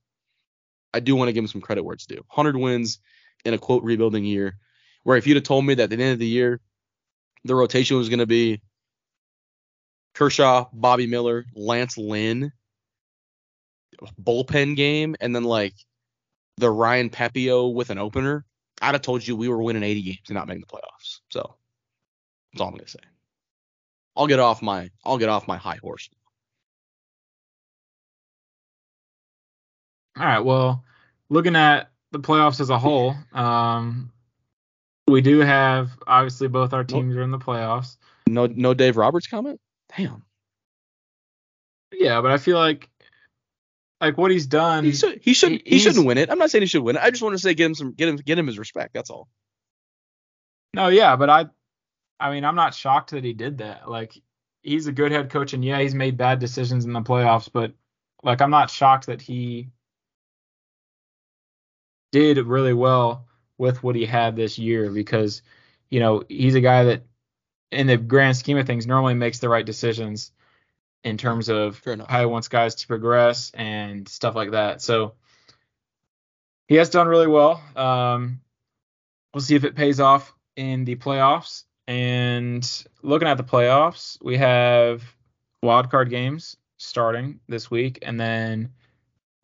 I do want to give him some credit where it's due. 100 wins in a quote rebuilding year, where if you'd have told me that at the end of the year the rotation was to be Kershaw, Bobby Miller, Lance Lynn bullpen game, and then like the Ryan Pepiot with an opener, I'd have told you we were winning 80 games and not making the playoffs. So that's all I'm gonna say. I'll get off my I'll get off my high horse. All right. Well, looking at the playoffs as a whole, um, we do have obviously both our teams nope. are in the playoffs. No, no Dave Roberts comment. Damn. Yeah, but I feel like like what he's done. He should he should he shouldn't win it. I'm not saying he should win it. I just want to say get him some get him get him his respect. That's all. No, yeah, but I I mean I'm not shocked that he did that. Like he's a good head coach and yeah, he's made bad decisions in the playoffs, but like I'm not shocked that he did really well with what he had this year because you know he's a guy that in the grand scheme of things, normally makes the right decisions in terms of how he wants guys to progress and stuff like that. So he has done really well. Um, we'll see if it pays off in the playoffs. And looking at the playoffs, we have wild card games starting this week, and then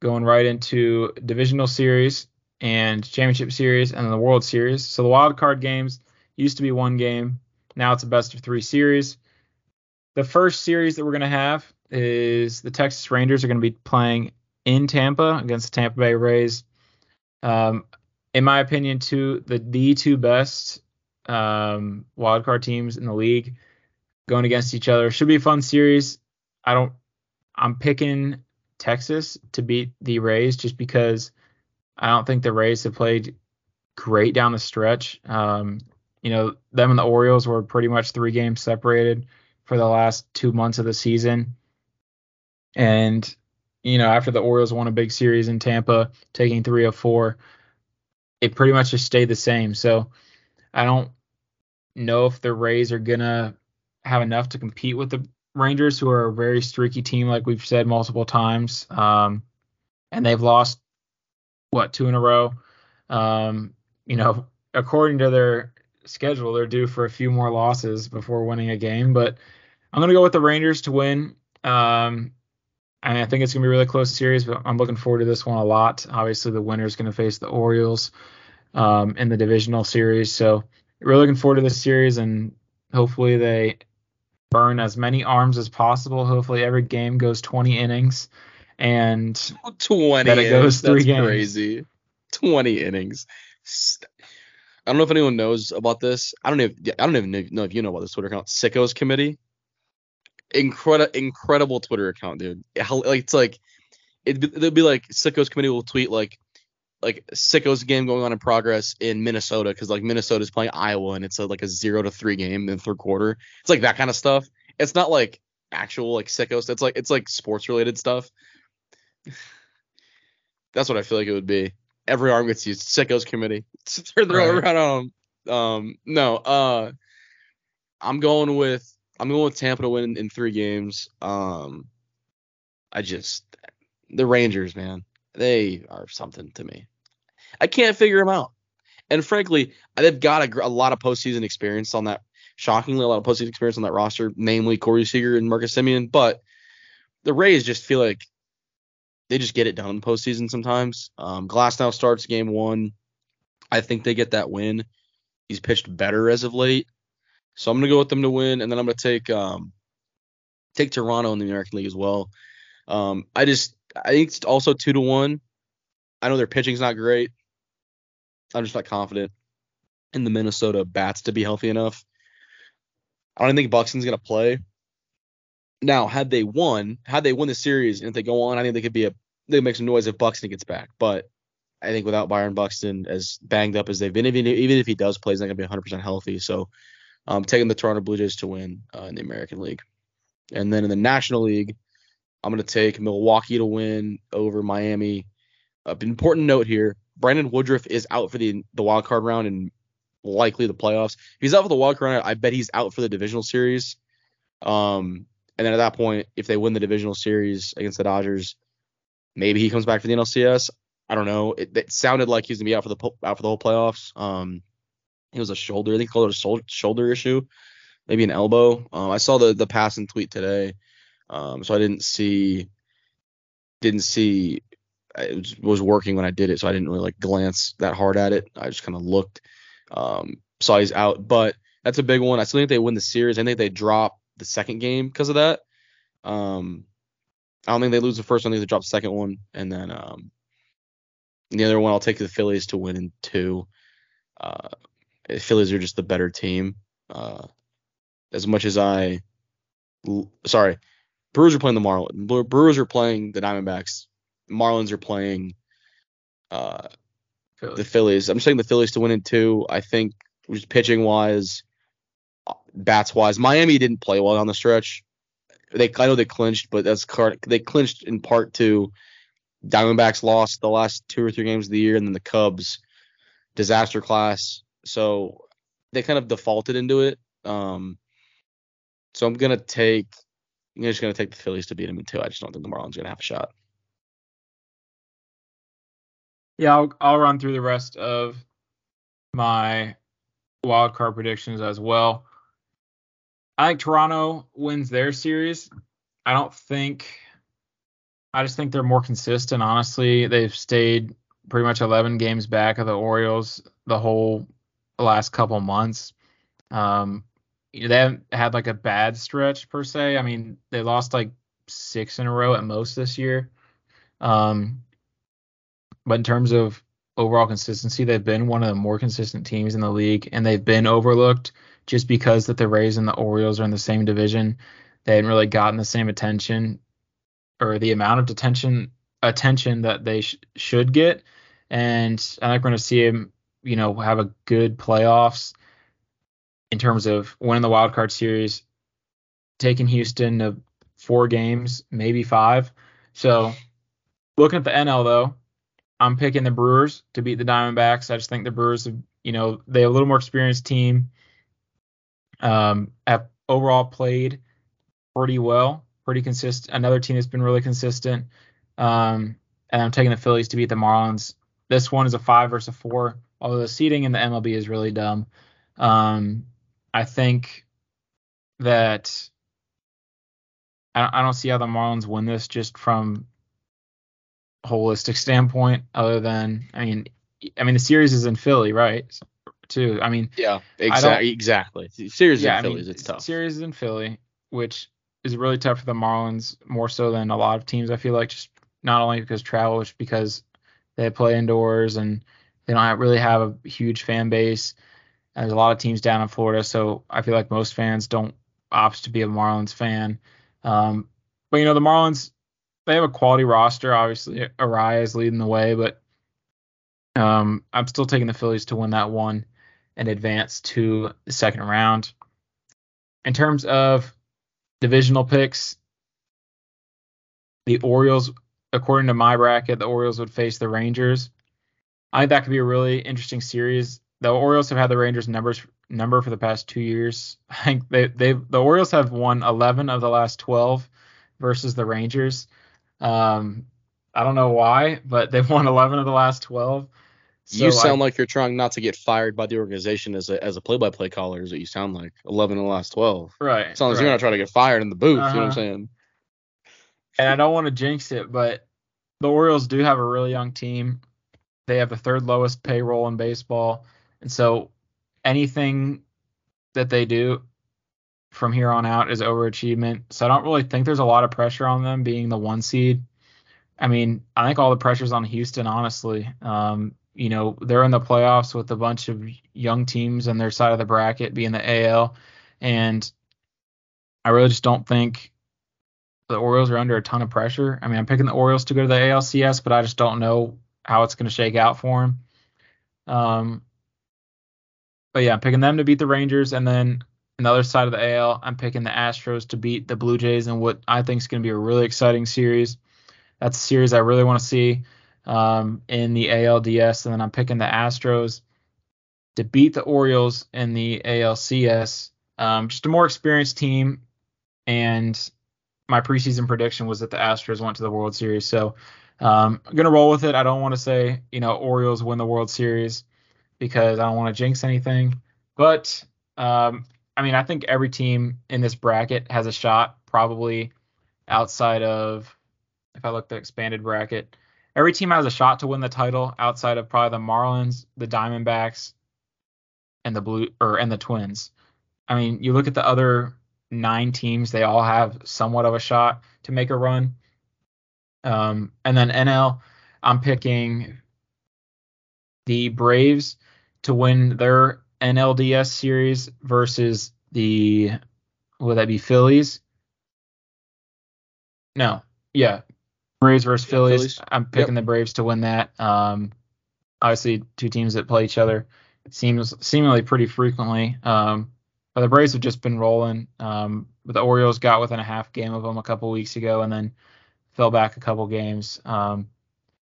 going right into divisional series and championship series and the World Series. So the wild card games used to be one game. Now it's a best of three series. The first series that we're going to have is the Texas Rangers are going to be playing in Tampa against the Tampa Bay Rays. Um, in my opinion, two the the two best um, wildcard teams in the league going against each other should be a fun series. I don't. I'm picking Texas to beat the Rays just because I don't think the Rays have played great down the stretch. Um, you know, them and the Orioles were pretty much three games separated for the last two months of the season. And, you know, after the Orioles won a big series in Tampa, taking three of four, it pretty much just stayed the same. So I don't know if the Rays are to have enough to compete with the Rangers, who are a very streaky team, like we've said multiple times. Um, and they've lost, what, two in a row? Um, you know, according to their schedule, they're due for a few more losses before winning a game. But I'm to go with the Rangers to win. Um, and I think it's to be a really close series, but I'm looking forward to this one a lot. Obviously, the winner is to face the Orioles um, in the divisional series. So, really looking forward to this series, and hopefully, they burn as many arms as possible. Hopefully, every game goes 20 innings, and 20 that it goes three That's games. Crazy, 20 innings. I don't know if anyone knows about this. I don't even I don't even know if you know about this Twitter account, Sickos Committee. Incredible, incredible Twitter account, dude. Like it's like it'd be, it'd be like Sickos Committee will tweet like like Sickos game going on in progress in Minnesota because like Minnesota's playing Iowa and it's a, like a zero to three game in the third quarter. It's like that kind of stuff. It's not like actual like Sickos. It's like it's like sports related stuff. <sighs> That's what I feel like it would be every arm gets used. Sickos committee. <laughs> Throw right. around on them. Um, no, uh, I'm going with I'm going with Tampa to win in three games. Um, I just the Rangers, man, they are something to me. I can't figure them out. And frankly, they've got a, a lot of postseason experience on that shockingly a lot of postseason experience on that roster, namely Corey Seager and Marcus Semien. But the Rays just feel like they just get it done in the postseason sometimes. Um, Glasnow starts game one. I think they get that win. He's pitched better as of late, so I'm gonna go with them to win, and then I'm gonna take um, take Toronto in the American League as well. Um, I just I think it's also two to one. I know their pitching's not great. I'm just not confident in the Minnesota bats to be healthy enough. I don't think Buxton's gonna play. Now, had they won, had they won the series and if they go on, I think they could be a they make some noise if Buxton gets back. But I think without Byron Buxton, as banged up as they've been, even even if he does play, he's not gonna be 100% healthy. So, I'm um, taking the Toronto Blue Jays to win uh, in the American League, and then in the National League, I'm gonna take Milwaukee to win over Miami. Uh, important note here: Brandon Woodruff is out for the the wild card round and likely the playoffs. If he's out for the wild card round, I bet he's out for the divisional series. Um, and then at that point, if they win the divisional series against the Dodgers, maybe he comes back for the NLCS. I don't know. It, it sounded like he's gonna be out for the out for the whole playoffs. Um, it was a shoulder. I think he called it a shoulder issue, maybe an elbow. Um, I saw the the Passan tweet today, um, so I didn't see didn't see it was working when I did it, so I didn't really like glance that hard at it. I just kind of looked, um, saw he's out, but that's a big one. I still think they win the series. I think they drop the second game because of that. Um, I don't think they lose the first one. I think they drop the second one, and then um, the other one I'll take the Phillies to win in two. Uh, Phillies are just the better team. Uh, as much as I, sorry, Brewers are playing the Marlins. Brewers are playing the Diamondbacks. Marlins are playing uh, Phillies. the Phillies. I'm saying the Phillies to win in two. I think just pitching wise, bats wise, Miami didn't play well on the stretch. They I know they clinched, but that's they clinched in part to Diamondbacks lost the last two or three games of the year, and then the Cubs disaster class. So they kind of defaulted into it. Um, so I'm gonna take. I'm just gonna take the Phillies to beat them too. I just don't think the Marlins are gonna have a shot. Yeah, I'll, I'll run through the rest of my wild card predictions as well. I think Toronto wins their series. I don't think. I just think they're more consistent. Honestly, they've stayed pretty much 11 games back of the Orioles the whole last couple months. Um, they haven't had like a bad stretch per se. I mean, they lost like six in a row at most this year. Um, but in terms of overall consistency, they've been one of the more consistent teams in the league, and they've been overlooked just because that the Rays and the Orioles are in the same division. They hadn't really gotten the same attention or the amount of attention attention that they sh- should get. And I think we're going to see him, you know, have a good playoffs in terms of winning the wild card series, taking Houston to four games, maybe five. So looking at the NL though, I'm picking the Brewers to beat the Diamondbacks. I just think the Brewers, have, you know, they have a little more experienced team. Um, have overall played pretty well, pretty consistent. Another team that's been really consistent. Um, and I'm taking the Phillies to beat the Marlins. This one is a five versus a four, although the seating in the MLB is really dumb. Um, I think that I, I don't see how the Marlins win this just from holistic standpoint other than I mean I mean the series is in Philly, right? Too. I mean Yeah, exactly exactly. Series yeah, in Philly mean, it's tough. Series is in Philly, which is really tough for the Marlins more so than a lot of teams I feel like just not only because travel, just because they play indoors and they don't really have a huge fan base. There's a lot of teams down in Florida, so I feel like most fans don't opt to be a Marlins fan. Um, but you know the Marlins they have a quality roster. Obviously, Arraez is leading the way, but um, I'm still taking the Phillies to win that one and advance to the second round. In terms of divisional picks, the Orioles, according to my bracket, the Orioles would face the Rangers. I think that could be a really interesting series. The Orioles have had the Rangers numbers number for the past two years. <laughs> I think they they the Orioles have won 11 of the last 12 versus the Rangers. Um, I don't know why, but <laughs> they've won 11 of the last 12. you sound I- like you're trying not to get fired by the organization as a as a play by play caller. Is what you sound like. Eleven in the last twelve. right. It sounds right. you're not trying to get fired in the booth. You know what I'm Uh-huh. saying? and I don't want to jinx it, but the Orioles do have a really young team. They have the third lowest payroll in baseball, and so anything that they do from here on out is overachievement. So I don't really think there's a lot of pressure on them being the one seed. I mean, I think all the pressure's on Houston, honestly. Um, you know, they're in the playoffs with a bunch of young teams on their side of the bracket, being the AL, and I really just don't think the Orioles are under a ton of pressure. I mean, I'm picking the Orioles to go to the ALCS, but I just don't know how it's going to shake out for them. Um, but yeah, I'm picking them to beat the Rangers, and then on the other side of the AL, I'm picking the Astros to beat the Blue Jays in what I think is going to be a really exciting series. That's a series I really want to see um, in the ALDS, and then I'm picking the Astros to beat the Orioles in the ALCS. Um, just a more experienced team, and my preseason prediction was that the Astros went to the World Series. So um, I'm gonna roll with it. I don't want to say you know Orioles win the World Series because I don't want to jinx anything. But um, I mean, I think every team in this bracket has a shot. Probably outside of if I look the expanded bracket, every team has a shot to win the title outside of probably the Marlins, the Diamondbacks, and the Blue or and the Twins. I mean, you look at the other nine teams, they all have somewhat of a shot to make a run. Um, and then NL, I'm picking the Braves to win their NLDS series versus the will that be Phillies? No, yeah, Braves versus Yeah, Phillies. Phillies. I'm picking the Braves to win that. Um, obviously, two teams that play each other seems seemingly pretty frequently. Um, but the Braves have just been rolling. Um, but the Orioles got within a half game of them a couple weeks ago, and then fell back a couple games. Um,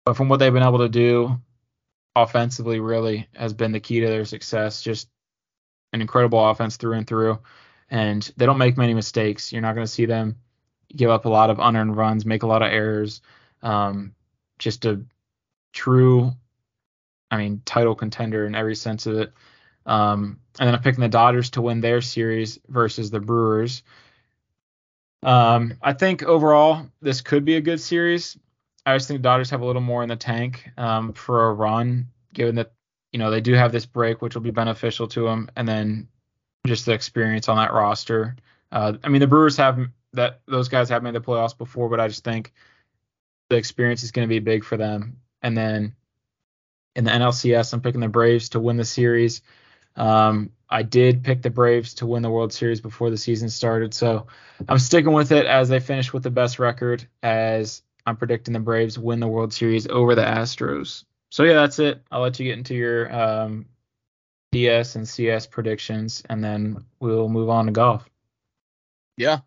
but from what they've been able to do offensively, really has been the key to their success. Just an incredible offense through and through, and they don't make many mistakes. You're not going to see them give up a lot of unearned runs, make a lot of errors. Um, just a true, I mean, title contender in every sense of it. Um, and then I'm picking the Dodgers to win their series versus the Brewers. Um, I think overall this could be a good series. I just think the Dodgers have a little more in the tank um, for a run, given that you know they do have this break, which will be beneficial to them, and then just the experience on that roster. Uh, I mean, the Brewers have that; those guys have made the playoffs before, but I just think the experience is going to be big for them. And then in the NLCS, I'm picking the Braves to win the series. Um, I did pick the Braves to win the World Series before the season started, so I'm sticking with it as they finish with the best record. As I'm predicting the Braves win the World Series over the Astros. So yeah, that's it. I'll let you get into your um, DS and CS predictions, and then we'll move on to golf. Yeah.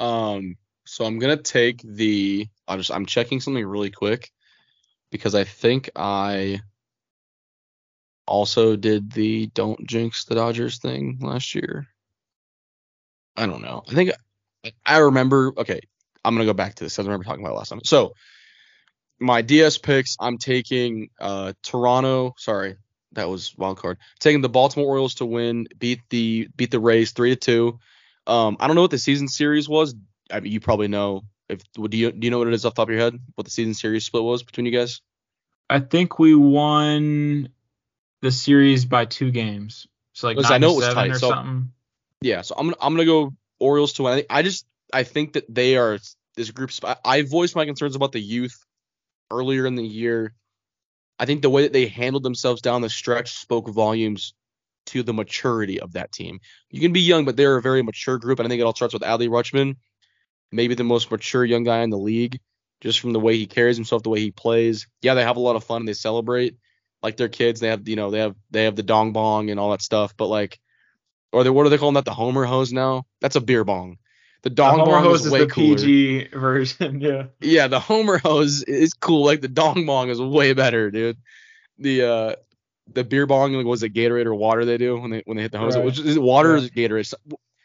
Um. So I'm gonna take the. I just I'm checking something really quick because I think I also did the don't jinx the Dodgers thing last year. I don't know. I think I remember. Okay, I'm gonna go back to this. I remember talking about it last time. So my DS picks. I'm taking uh Toronto. Sorry, that was wild card. Taking the Baltimore Orioles to win, beat the beat the Rays three to two. Um, I don't know what the season series was. I mean, you probably know. If do you do you know what it is off the top of your head? What the season series split was between you guys? I think we won the series by two games. So like I know it was tight, or so- something. Yeah, so I'm gonna I'm gonna go Orioles to win. I, I just I think that they are this group. I, I voiced my concerns about the youth earlier in the year. I think the way that they handled themselves down the stretch spoke volumes to the maturity of that team. You can be young, but they're a very mature group, and I think it all starts with Adley Rutschman, maybe the most mature young guy in the league, just from the way he carries himself, the way he plays. Yeah, they have a lot of fun and they celebrate like they're kids. They have you know they have they have the dong bong and all that stuff, but like or they what are they calling that? The Homer hose now? That's a beer bong. The The dong Homer bong hose is is way the cooler. PG version. <laughs> Yeah. Yeah, the Homer hose is cool. Like the dong bong is way better, dude. The uh the beer bong like, was it Gatorade or water they do when they when they hit the hose? Right. Which is it water or Yeah. is Gatorade?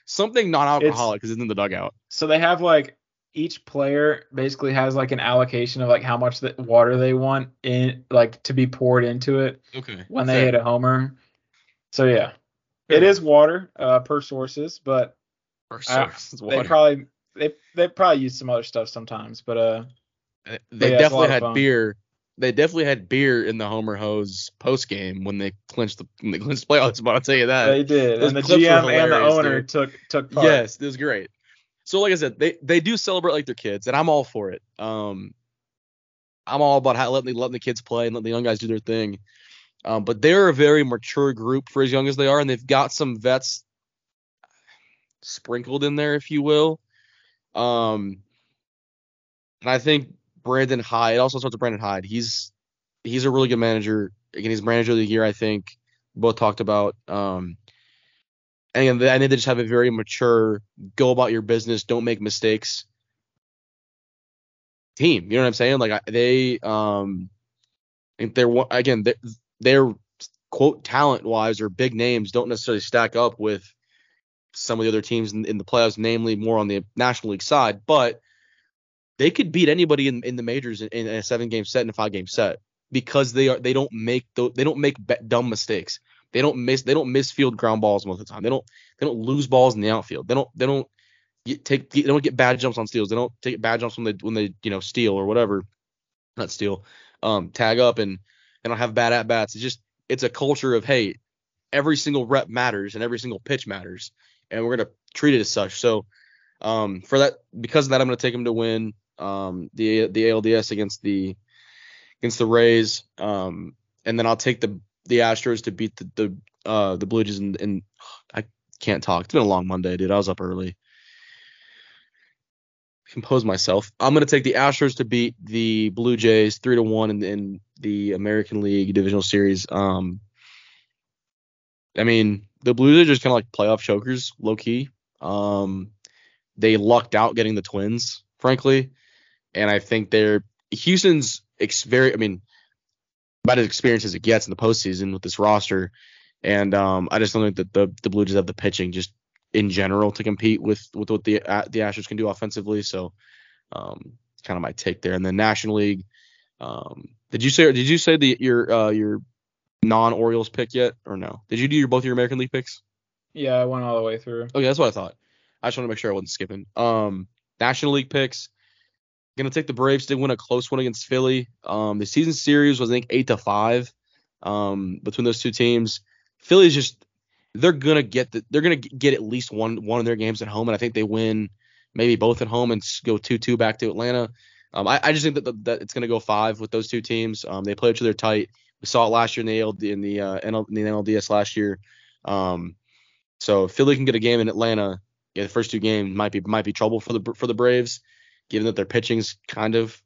Something non-alcoholic because it's in the dugout. So they have like each player basically has like an allocation of like how much the water they want in like to be poured into it Okay. when they hit a homer. So yeah, it is water uh, per sources, but I- <laughs> they probably they they probably use some other stuff sometimes. But uh, They yeah, it's a lot definitely had beer. They definitely had beer in the Homer Hose post game when they clinched the when they <laughs> clinched the playoff spot. I'll tell you that. they did, those and the GM and the owner dude. took took part. Yes, it was great. So like I said, they they do celebrate like their kids, and I'm all for it. Um, I'm all about how letting the, letting the kids play and letting the young guys do their thing. Um, but they're a very mature group for as young as they are, and they've got some vets sprinkled in there, if you will. Um, and I think Brandon Hyde also starts with Brandon Hyde. He's he's a really good manager. Again, he's manager of the year. I think both talked about. Um, and I think they just have a very mature, go about your business, don't make mistakes team. You know what I'm saying? Like I, they, um, they're again, they're, they're quote talent wise or big names don't necessarily stack up with some of the other teams in, in the playoffs, namely more on the National League side, but they could beat anybody in, in the majors in, in a seven game set and a five game set because they are they don't make tho- they don't make dumb mistakes. They don't miss they don't miss field ground balls most of the time. They don't they don't lose balls in the outfield. They don't they don't get, take they don't get bad jumps on steals. They don't take bad jumps when they when they you know steal or whatever, not steal, um tag up and they don't have bad at bats. It's just it's a culture of hey, every single rep matters and every single pitch matters, and we're gonna treat it as such. So um for that because of that I'm gonna take them to win um the the ALDS against the against the Rays um and then I'll take the the Astros to beat the the uh the Blue Jays and, and I can't talk. It's been a long Monday, dude. I was up early. Compose myself. I'm gonna take the Astros to beat the Blue Jays three to one in, in the American League Divisional Series. Um, I mean the Blues are just kind of like playoff chokers, low key. Um, they lucked out getting the Twins, frankly, and I think they're Houston's ex- very. I mean, about as experienced as it gets in the postseason with this roster. And um, I just don't think that the the Blue Jays have the pitching just in general to compete with with what the uh, the Astros can do offensively. So um, it's kind of my take there. And then National League. Um, did you say did you say the your uh, your non Orioles pick yet or no? Did you do your both your American League picks? Yeah, I went all the way through. Okay, that's what I thought. I just want to make sure I wasn't skipping. Um, National League picks. Gonna take the Braves to win a close one against Philly. Um, the season series was I think eight to five. Um, between those two teams, Philly's just they're gonna get the, they're gonna get at least one one of their games at home, and I think they win maybe both at home and go two two back to Atlanta. Um, I, I just think that, the, that it's gonna go five with those two teams. Um, they play each other tight. We saw it last year in the ALD, in the uh, NL, in the NLDS last year. Um, so if Philly can get a game in Atlanta, yeah, the first two games might be might be trouble for the for the Braves, given that their pitching's kind of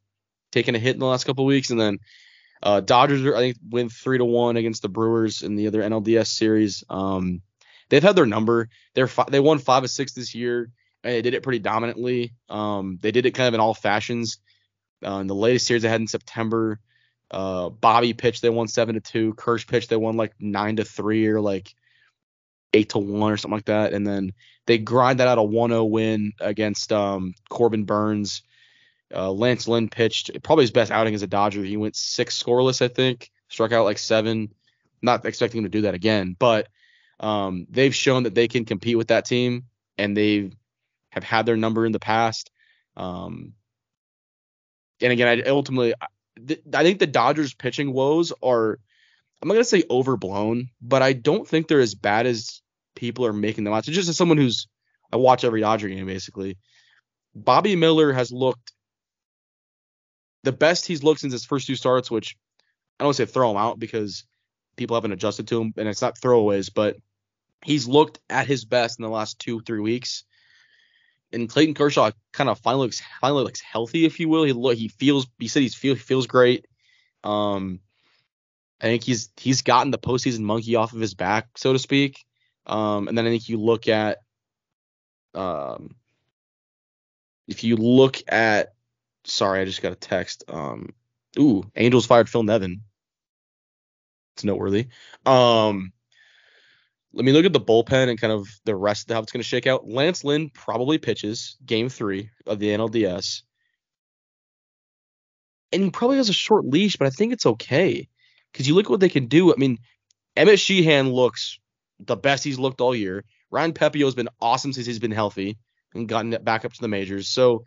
taken a hit in the last couple of weeks. And then uh, Dodgers, are, I think, win three to one against the Brewers in the other NLDS series. Um, they've had their number. They're fi- they won five of six this year, and they did it pretty dominantly. Um, they did it kind of in all fashions. Uh, in the latest series they had in September, uh, Bobby pitched, they won seven to two. Kersh pitched, they won like nine to three or like eight to one or something like that. And then they grind that out a 1-0 win against um, Corbin Burnes. Uh, Lance Lynn pitched probably his best outing as a Dodger. He went six scoreless, I think, struck out like seven. Not expecting him to do that again, but um, they've shown that they can compete with that team, and they have had their number in the past. Um, and again, I ultimately, th- I think the Dodgers pitching woes are, I'm not gonna say overblown, but I don't think they're as bad as people are making them out. So just as someone who's, I watch every Dodger game basically. Bobby Miller has looked the best he's looked since his first two starts, which I don't say throw him out because people haven't adjusted to him and it's not throwaways, but he's looked at his best in the last two, three weeks. And Clayton Kershaw kind of finally looks finally looks healthy, if you will. He look he feels he said he's feel he feels great. Um I think he's he's gotten the postseason monkey off of his back, so to speak. Um and then I think you look at um if you look at sorry, I just got a text. Um ooh, Angels fired Phil Nevin. It's noteworthy. Um let me look at the bullpen and kind of the rest of how it's going to shake out. Lance Lynn probably pitches game three of the NLDS. And he probably has a short leash, but I think it's okay. Because you look at what they can do. I mean, Emmett Sheehan looks the best he's looked all year. Ryan Pepiot has been awesome since he's been healthy and gotten back up to the majors. So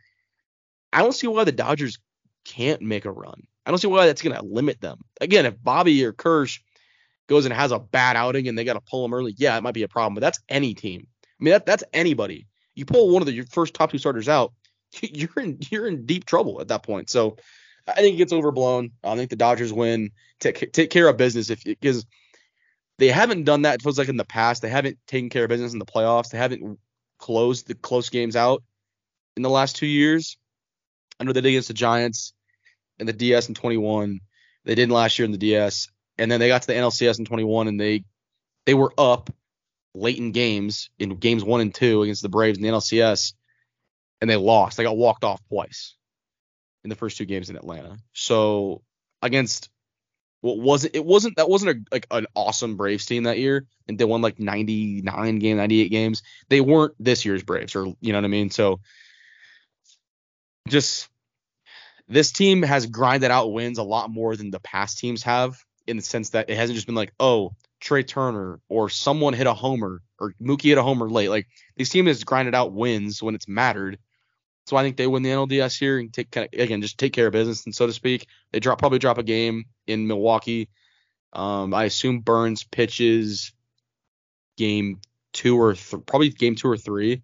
I don't see why the Dodgers can't make a run. I don't see why that's going to limit them. Again, if Bobby or Kersh goes and has a bad outing and they got to pull him early, yeah, it might be a problem. But that's any team. I mean, that, that's anybody. You pull one of the, your first top two starters out, <laughs> you're in you're in deep trouble at that point. So I think it gets overblown. I think the Dodgers win. Take take care of business if because they haven't done that. It feels like in the past they haven't taken care of business in the playoffs. They haven't closed the close games out in the last two years. I know they did against the Giants and the DS in 21. They didn't last year in the DS, and then they got to the NLCS in 21, and they they were up late in games in games one and two against the Braves in the NLCS, and they lost. They got walked off twice in the first two games in Atlanta. So against what wasn't it wasn't that wasn't a, like an awesome Braves team that year, and they won like 99 game, 98 games. They weren't this year's Braves, or you know what I mean. So just this team has grinded out wins a lot more than the past teams have, in the sense that it hasn't just been like, oh, Trea Turner or someone hit a homer or Mookie hit a homer late. Like these teams has grinded out wins when it's mattered. So I think they win the NLDS here and take kind of, again just take care of business and so to speak. They drop probably drop a game in Milwaukee. Um, I assume Burnes pitches game two or th- probably game two or three.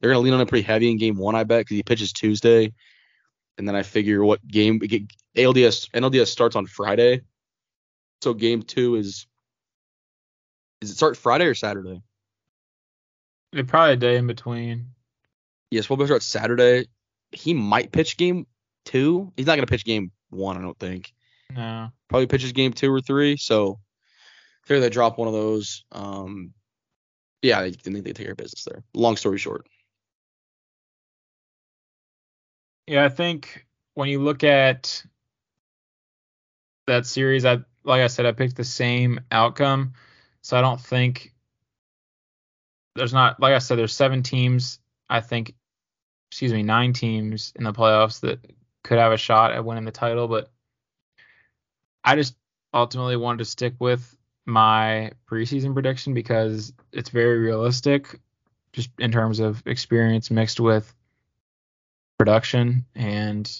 They're gonna lean on it pretty heavy in game one, I bet, because he pitches Tuesday and then I figure what game ALDS NLDS starts on Friday. So game two is is it start Friday or Saturday? It probably a day in between. Yes, we'll start Saturday. He might pitch game two. He's not gonna pitch game one, I don't think. No. Probably pitches game two or three. So here they drop one of those. Um, yeah, I think they take care of business there. Long story short. Yeah, I think when you look at that series, I like I said, I picked the same outcome. So I don't think there's not like I said, there's seven teams, I think excuse me, nine teams in the playoffs that could have a shot at winning the title, but I just ultimately wanted to stick with my preseason prediction because it's very realistic just in terms of experience mixed with production. And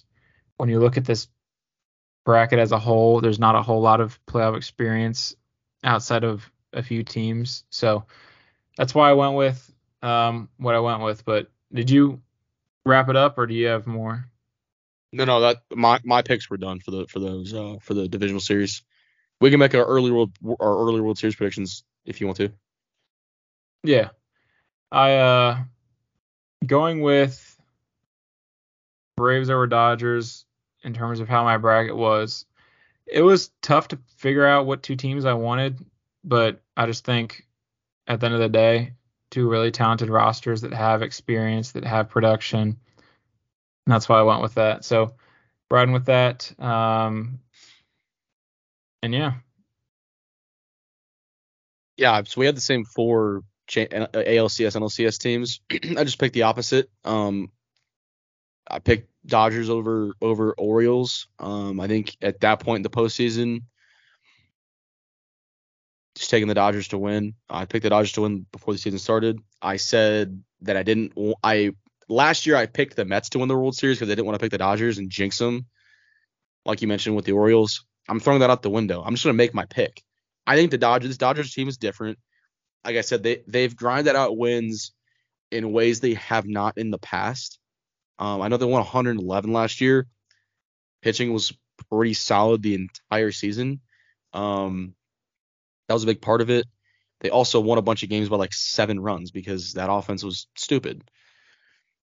when you look at this bracket as a whole, there's not a whole lot of playoff experience outside of a few teams. So that's why I went with um, what I went with. But did you wrap it up, or do you have more? No, no, that my my picks were done for the for those uh, for the divisional series. We can make our early world our early World Series predictions if you want to. Yeah, I uh going with Braves over Dodgers in terms of how my bracket was. It was tough to figure out what two teams I wanted, but I just think at the end of the day, two really talented rosters that have experience, that have production. And that's why I went with that. So riding with that. Um, and yeah. Yeah, so we had the same four ALCS, NLCS teams. <clears throat> I just picked the opposite. Um, I picked Dodgers over over Orioles. Um, I think at that point in the postseason, just taking the Dodgers to win. I picked the Dodgers to win before the season started. I said that I didn't. I last year I picked the Mets to win the World Series because I didn't want to pick the Dodgers and jinx them, like you mentioned with the Orioles. I'm throwing that out the window. I'm just gonna make my pick. I think the Dodgers, this Dodgers team is different. Like I said, they they've grinded out wins in ways they have not in the past. Um, I know they won 111 last year. Pitching was pretty solid the entire season. Um, that was a big part of it. They also won a bunch of games by like seven runs because that offense was stupid.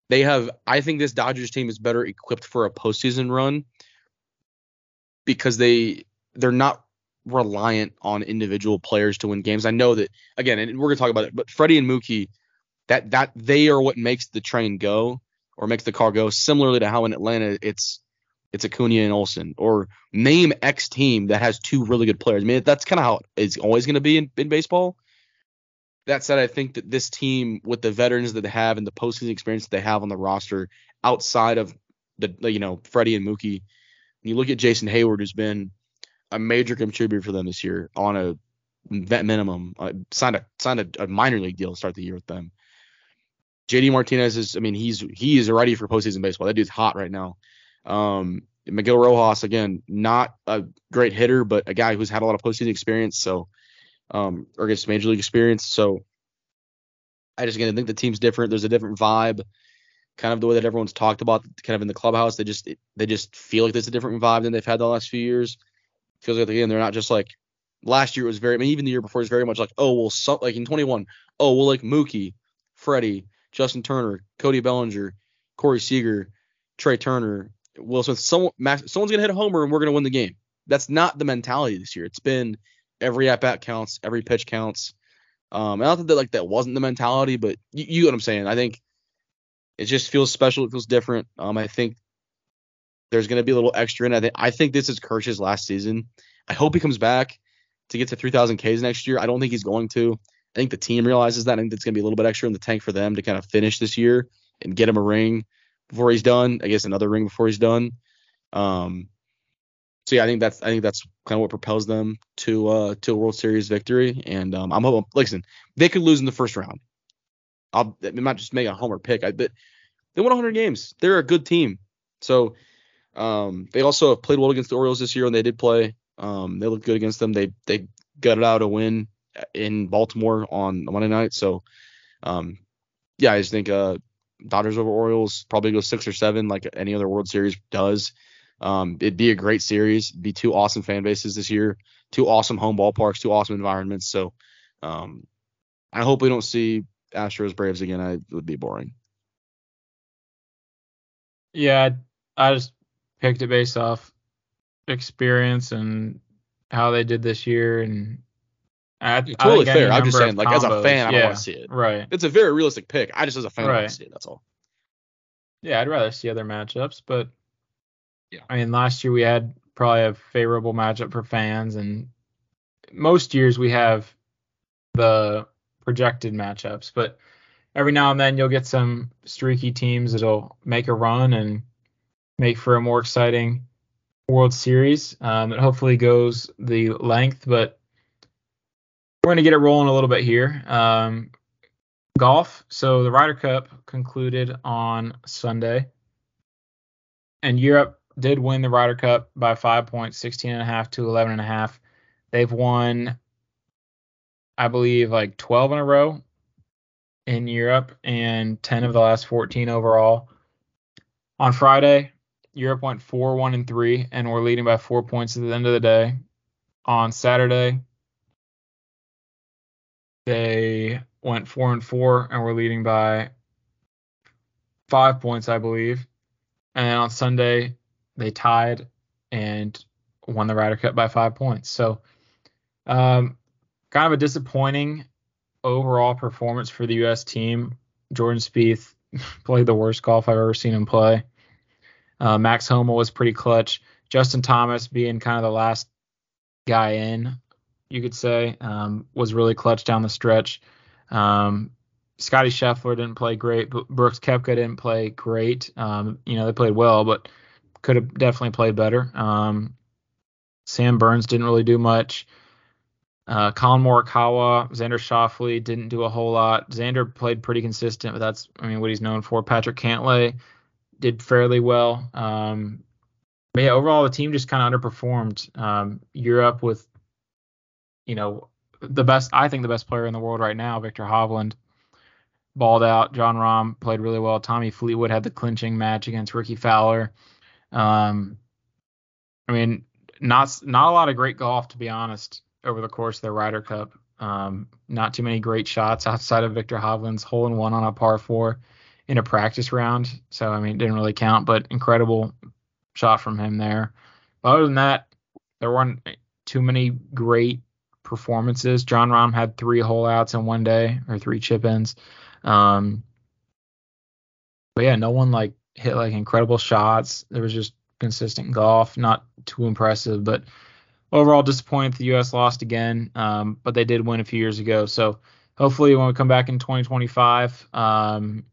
They have, I think this Dodgers team is better equipped for a postseason run because they they're not reliant on individual players to win games. I know that again, and we're gonna talk about it, but Freddie and Mookie, that that they are what makes the train go or makes the car go. Similarly to how in Atlanta it's it's Acuna and Olson, or name X team that has two really good players. I mean that's kind of how it's always going to be in, in baseball. That said, I think that this team, with the veterans that they have and the postseason experience that they have on the roster, outside of the you know Freddie and Mookie, when you look at Jason Heyward, who's been a major contributor for them this year on a vet minimum, uh, signed a signed a, a, minor league deal to start the year with them. JD Martinez is, I mean, he's he is ready for postseason baseball. That dude's hot right now. Um, Miguel Rojas, again, not a great hitter, but a guy who's had a lot of postseason experience. So um, or gets major league experience. So I just again think the team's different. There's a different vibe, kind of the way that everyone's talked about, kind of in the clubhouse. They just they just feel like there's a different vibe than they've had the last few years. Feels like again they're not just like last year was very. I mean even the year before was very much like oh well so, like in 21 oh well like Mookie, Freddie, Justin Turner, Cody Bellinger, Corey Seager, Trea Turner, Will Smith. Someone Max, someone's gonna hit a homer and we're gonna win the game. That's not the mentality this year. It's been every at bat counts, every pitch counts. Um, I don't think that like that wasn't the mentality, but you, you know what I'm saying. I think it just feels special. It feels different. Um, I think there's going to be a little extra in. I think I think this is Kersh's last season. I hope he comes back to get to 3,000 Ks next year. I don't think he's going to. I think the team realizes that. I think it's going to be a little bit extra in the tank for them to kind of finish this year and get him a ring before he's done. I guess another ring before he's done. Um, so yeah, I think that's I think that's kind of what propels them to uh to a World Series victory. And um, I'm hoping, listen, they could lose in the first round. I'll I'm not just make a homer pick. I but they won 100 games. They're a good team. So um, they also have played well against the Orioles this year, and they did play. Um, they looked good against them. They they gutted out a win in Baltimore on Monday night. So um, yeah, I just think uh, Dodgers over Orioles probably go six or seven like any other World Series does. Um, it'd be a great series. Be two awesome fan bases this year, two awesome home ballparks, two awesome environments. So um, I hope we don't see Astros Braves again. I, it would be boring. Yeah, I just picked it based off experience and how they did this year, and I, totally I fair. I'm just saying, like combos, as a fan, I don't want to see it. Right. It's a very realistic pick. I just as a fan, right. want to see it. That's all. Yeah, I'd rather see other matchups, but yeah. I mean, last year we had probably a favorable matchup for fans, and most years we have the projected matchups, but every now and then you'll get some streaky teams that'll make a run and make for a more exciting World Series um, that hopefully goes the length. But we're going to get it rolling a little bit here. Um, golf. So the Ryder Cup concluded on Sunday, and Europe did win the Ryder Cup by five points, 16 and a half to 11 and a half. They've won, I believe, like 12 in a row in Europe and 10 of the last 14 overall. On Friday, Europe went 4 1 and 3 and were leading by four points at the end of the day. On Saturday, they went 4 and 4 and were leading by five points, I believe. And then on Sunday, they tied and won the Ryder Cup by five points. So, um, kind of a disappointing overall performance for the U.S. team. Jordan Spieth <laughs> played the worst golf I've ever seen him play. Uh, Max Homa was pretty clutch. Justin Thomas being kind of the last guy in, you could say, um, was really clutch down the stretch. Um, Scotty Scheffler didn't play great, Brooks Koepka didn't play great. Um, you know, they played well, but could have definitely played better. Um, Sam Burns didn't really do much. Uh, Collin Morikawa, Xander Schauffele didn't do a whole lot. Xander played pretty consistent, but that's I mean what he's known for. Patrick Cantlay did fairly well. Um, but yeah, overall the team just kind of underperformed. Um, Europe with you know the best I think the best player in the world right now, Viktor Hovland, balled out. Jon Rahm played really well. Tommy Fleetwood had the clinching match against Rickie Fowler. Um, I mean, not not a lot of great golf to be honest over the course of the Ryder Cup. Um, not too many great shots outside of Viktor Hovland's hole in one on a par four in a practice round. So I mean, it didn't really count, but incredible shot from him there. But other than that, there weren't too many great performances. Jon Rahm had three hole outs in one day or three chip ins. Um, but yeah, no one like hit like incredible shots. There was just consistent golf, not too impressive, but overall disappointed the U.S. lost again. Um, but they did win a few years ago, so hopefully when we come back in 2025, um,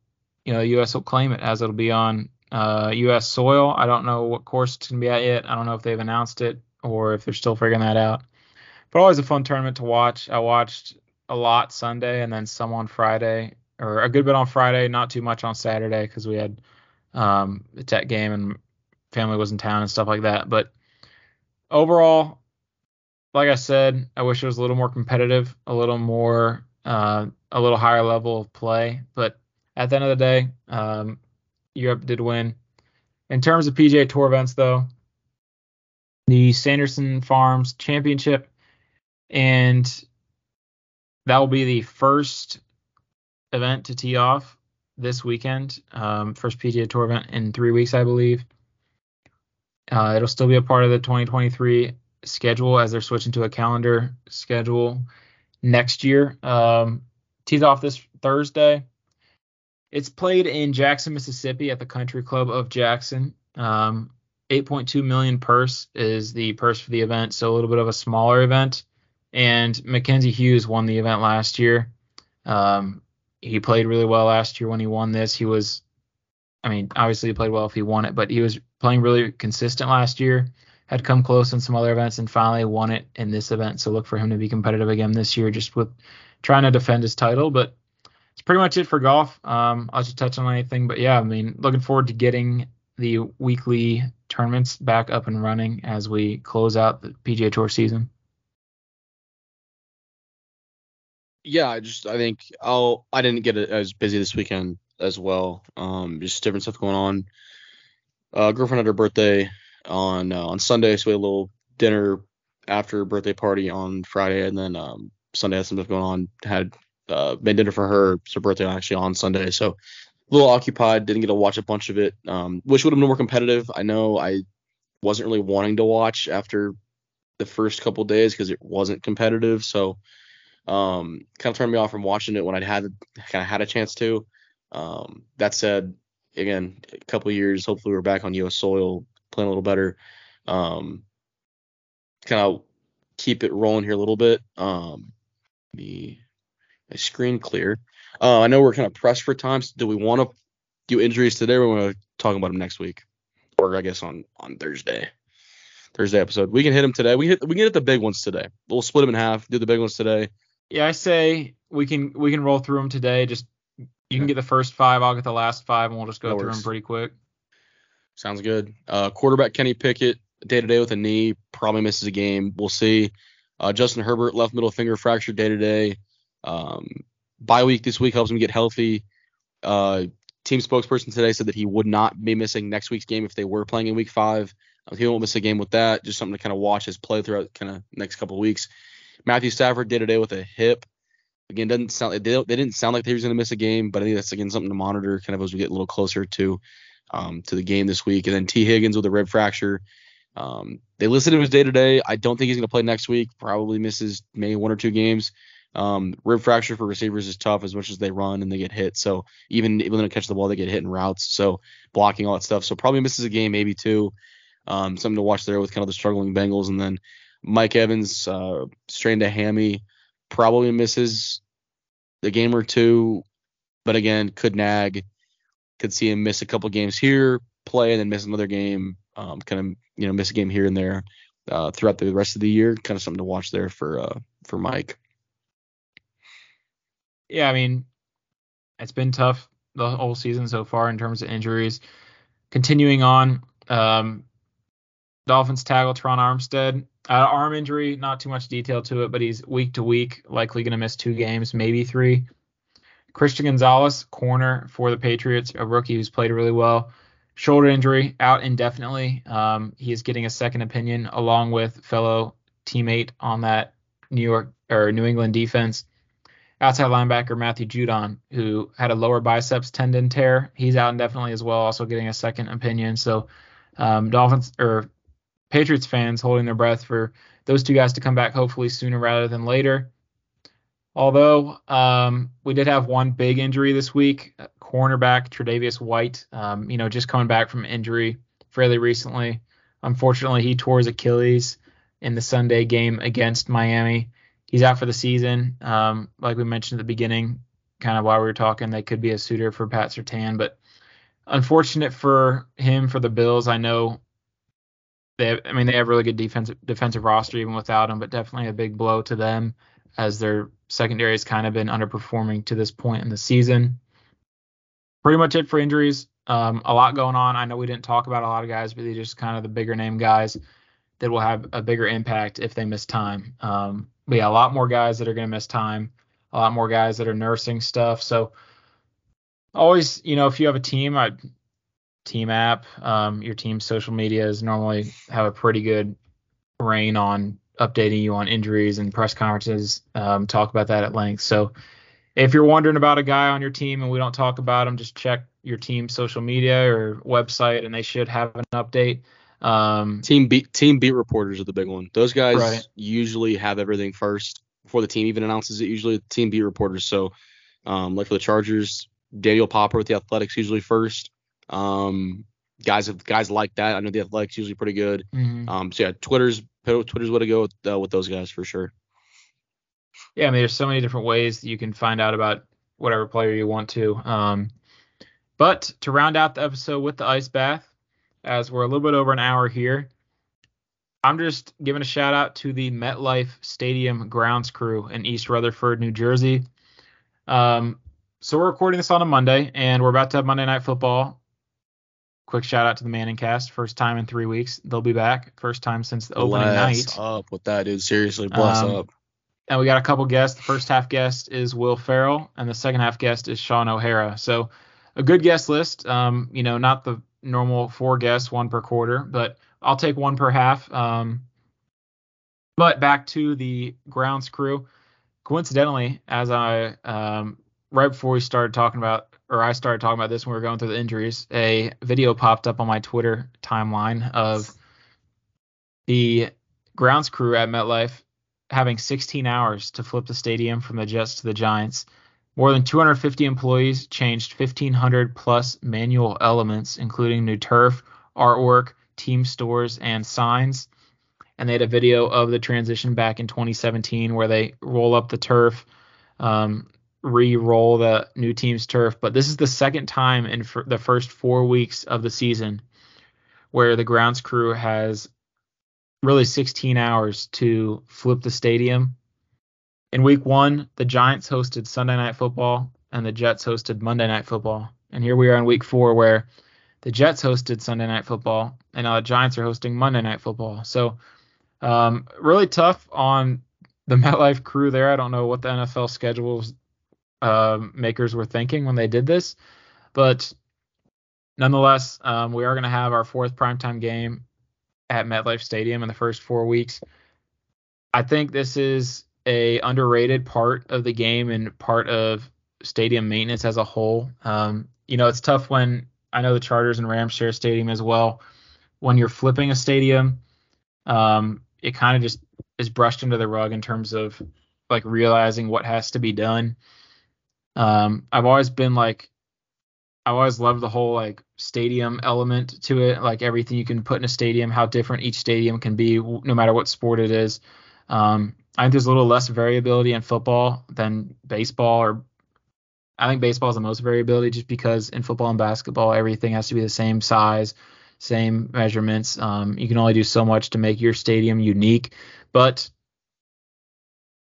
you know, the U.S. will claim it as it'll be on uh, U.S. soil. I don't know what course it's gonna be at yet. I don't know if they've announced it or if they're still figuring that out. But always a fun tournament to watch. I watched a lot Sunday and then some on Friday, or a good bit on Friday, not too much on Saturday because we had um, the tech game and family was in town and stuff like that. But overall, like I said, I wish it was a little more competitive, a little more, uh, a little higher level of play. But at the end of the day, um, Europe did win. In terms of PGA Tour events, though, the Sanderson Farms Championship, and that will be the first event to tee off this weekend. Um, first PGA Tour event in three weeks, I believe. Uh, it'll still be a part of the 2023 schedule as they're switching to a calendar schedule next year. Um, tees off this Thursday. It's played in Jackson, Mississippi at the Country Club of Jackson. Um, 8.2 million purse is the purse for the event, so a little bit of a smaller event. And Mackenzie Hughes won the event last year. Um, he played really well last year when he won this. He was, I mean, obviously he played well if he won it, but he was playing really consistent last year. Had come close in some other events and finally won it in this event. So look for him to be competitive again this year, just with trying to defend his title. But it's pretty much it for golf. Um, I'll just touch on anything, but yeah, I mean, looking forward to getting the weekly tournaments back up and running as we close out the PGA Tour season. Yeah, I just I think I'll I didn't get as busy this weekend as well. Um, just different stuff going on. Uh, girlfriend had her birthday on uh, on Sunday, so we had a little dinner after birthday party on Friday, and then um, Sunday had some stuff going on. Had uh, made dinner for her. Her birthday actually on Sunday, so a little occupied. Didn't get to watch a bunch of it. Um, wish would have been more competitive. I know I wasn't really wanting to watch after the first couple days because it wasn't competitive. So um, kind of turned me off from watching it when I'd had kind of had a chance to. Um, that said, again, a couple years, hopefully we're back on U.S. soil, playing a little better. Um, kind of keep it rolling here a little bit. Um, the my screen clear. Uh, I know we're kind of pressed for time. So do we want to do injuries today, or we want to talk about them next week, or I guess on on Thursday? Thursday episode. We can hit them today. We hit we can hit the big ones today. We'll split them in half. Do the big ones today. Yeah, I say we can we can roll through them today. Just you can get the first five, I'll get the last five, and we'll just go That through works. them pretty quick. Sounds good. Uh, quarterback Kenny Pickett, day to day with a knee, probably misses a game. We'll see. Uh, Justin Herbert, left middle finger fracture, day to day. Um, bye week this week helps him get healthy. Uh, team spokesperson today said that he would not be missing next week's game if they were playing in week five. Uh, he won't miss a game with that. Just something to kind of watch his play throughout kind of next couple of weeks. Matthew Stafford, day to day with a hip. Again, doesn't sound they, they didn't sound like they was going to miss a game, but I think that's again something to monitor kind of as we get a little closer to um, to the game this week. And then Tee Higgins with a rib fracture. Um, they listed him as day to day. I don't think he's going to play next week. Probably misses maybe one or two games. Um, rib fracture for receivers is tough as much as they run and they get hit. So even even when they catch the ball, they get hit in routes. So blocking all that stuff. So probably misses a game, maybe two. Um, something to watch there with kind of the struggling Bengals. And then Mike Evans uh, strained a hammy, probably misses the game or two, but again could nag. Could see him miss a couple games here, play, and then miss another game. Um, kind of you know miss a game here and there uh, throughout the rest of the year. Kind of something to watch there for uh, for Mike. Yeah, I mean, it's been tough the whole season so far in terms of injuries. Continuing on, um, Dolphins tackle Tron Armstead, uh, arm injury, not too much detail to it, but he's week to week, likely going to miss two games, maybe three. Christian Gonzalez, corner for the Patriots, a rookie who's played really well. Shoulder injury, out indefinitely. Um, he is getting a second opinion along with fellow teammate on that New York or New England defense outside linebacker Matthew Judon, who had a lower biceps tendon tear. He's out indefinitely as well, also getting a second opinion. So um, Dolphins or Patriots fans holding their breath for those two guys to come back hopefully sooner rather than later. Although um, we did have one big injury this week, uh, cornerback Tre'Davious White, um, you know, just coming back from injury fairly recently. Unfortunately, he tore his Achilles in the Sunday game against Miami he's out for the season. Um, like we mentioned at the beginning, kind of while we were talking, they could be a suitor for Pat Surtain, but unfortunate for him for the Bills. I know they, I mean, they have really good defensive defensive roster even without him, but definitely a big blow to them as their secondary has kind of been underperforming to this point in the season. Pretty much it for injuries. Um, a lot going on. I know we didn't talk about a lot of guys, but they're just kind of the bigger name guys that will have a bigger impact if they miss time. Um, but yeah, a lot more guys that are going to miss time, a lot more guys that are nursing stuff. So always, you know, if you have a team, I team app, um, your team's social medias normally have a pretty good reign on updating you on injuries and press conferences. Um, talk about that at length. So if you're wondering about a guy on your team and we don't talk about him, just check your team's social media or website, and they should have an update. Um, team beat team beat reporters are the big one. Those guys right. usually have everything first before the team even announces it. Usually team beat reporters. So um, like for the Chargers, Daniel Popper with the Athletics usually first. Um, guys guys like that. I know the Athletics usually pretty good. Mm-hmm. Um, so yeah, Twitter's Twitter's way to go with, uh, with those guys for sure. Yeah, I mean, there's so many different ways you can find out about whatever player you want to. Um, but to round out the episode with the ice bath, as we're a little bit over an hour here, I'm just giving a shout out to the MetLife Stadium grounds crew in East Rutherford, New Jersey. Um, so we're recording this on a Monday, and we're about to have Monday Night Football. Quick shout out to the ManningCast. First time in three weeks. They'll be back. First time since the opening bless night. up with that, dude. Seriously, bless um, up. And we got a couple guests. The first half guest is Will Ferrell, and the second half guest is Sean O'Hara. So a good guest list. Um, you know, not the normal four guests, one per quarter, but I'll take one per half. Um, but back to the grounds crew. Coincidentally, as I um, right before we started talking about or I started talking about this when we were going through the injuries, a video popped up on my Twitter timeline of the grounds crew at MetLife having 16 hours to flip the stadium from the Jets to the Giants. More than 250 employees changed 1,500 plus manual elements, including new turf, artwork, team stores, and signs. And they had a video of the transition back in 2017 where they roll up the turf, um, re-roll the new team's turf, but this is the second time in the first four weeks of the season where the grounds crew has really 16 hours to flip the stadium. In week one, the Giants hosted Sunday Night Football and the Jets hosted Monday Night Football. And here we are in week four where the Jets hosted Sunday Night Football and now the Giants are hosting Monday Night Football. So um, really tough on the <laughs> MetLife crew there. I don't know what the NFL schedules uh, makers were thinking when they did this. But nonetheless, um, we are going to have our fourth primetime game at MetLife Stadium in the first four weeks. I think this is a underrated part of the game and part of stadium maintenance as a whole. Um, you know, it's tough when I know the Chargers and Rams share stadium as well. When you're flipping a stadium, um, it kind of just is brushed under the rug in terms of like realizing what has to be done. Um, I've always been like, I've always loved the whole like stadium element to it, like everything you can put in a stadium, how different each stadium can be, no matter what sport it is. Um, I think there's a little less variability in football than baseball, or I think baseball is the most variability just because in football and basketball, everything has to be the same size, same measurements. Um, you can only do so much to make your stadium unique, but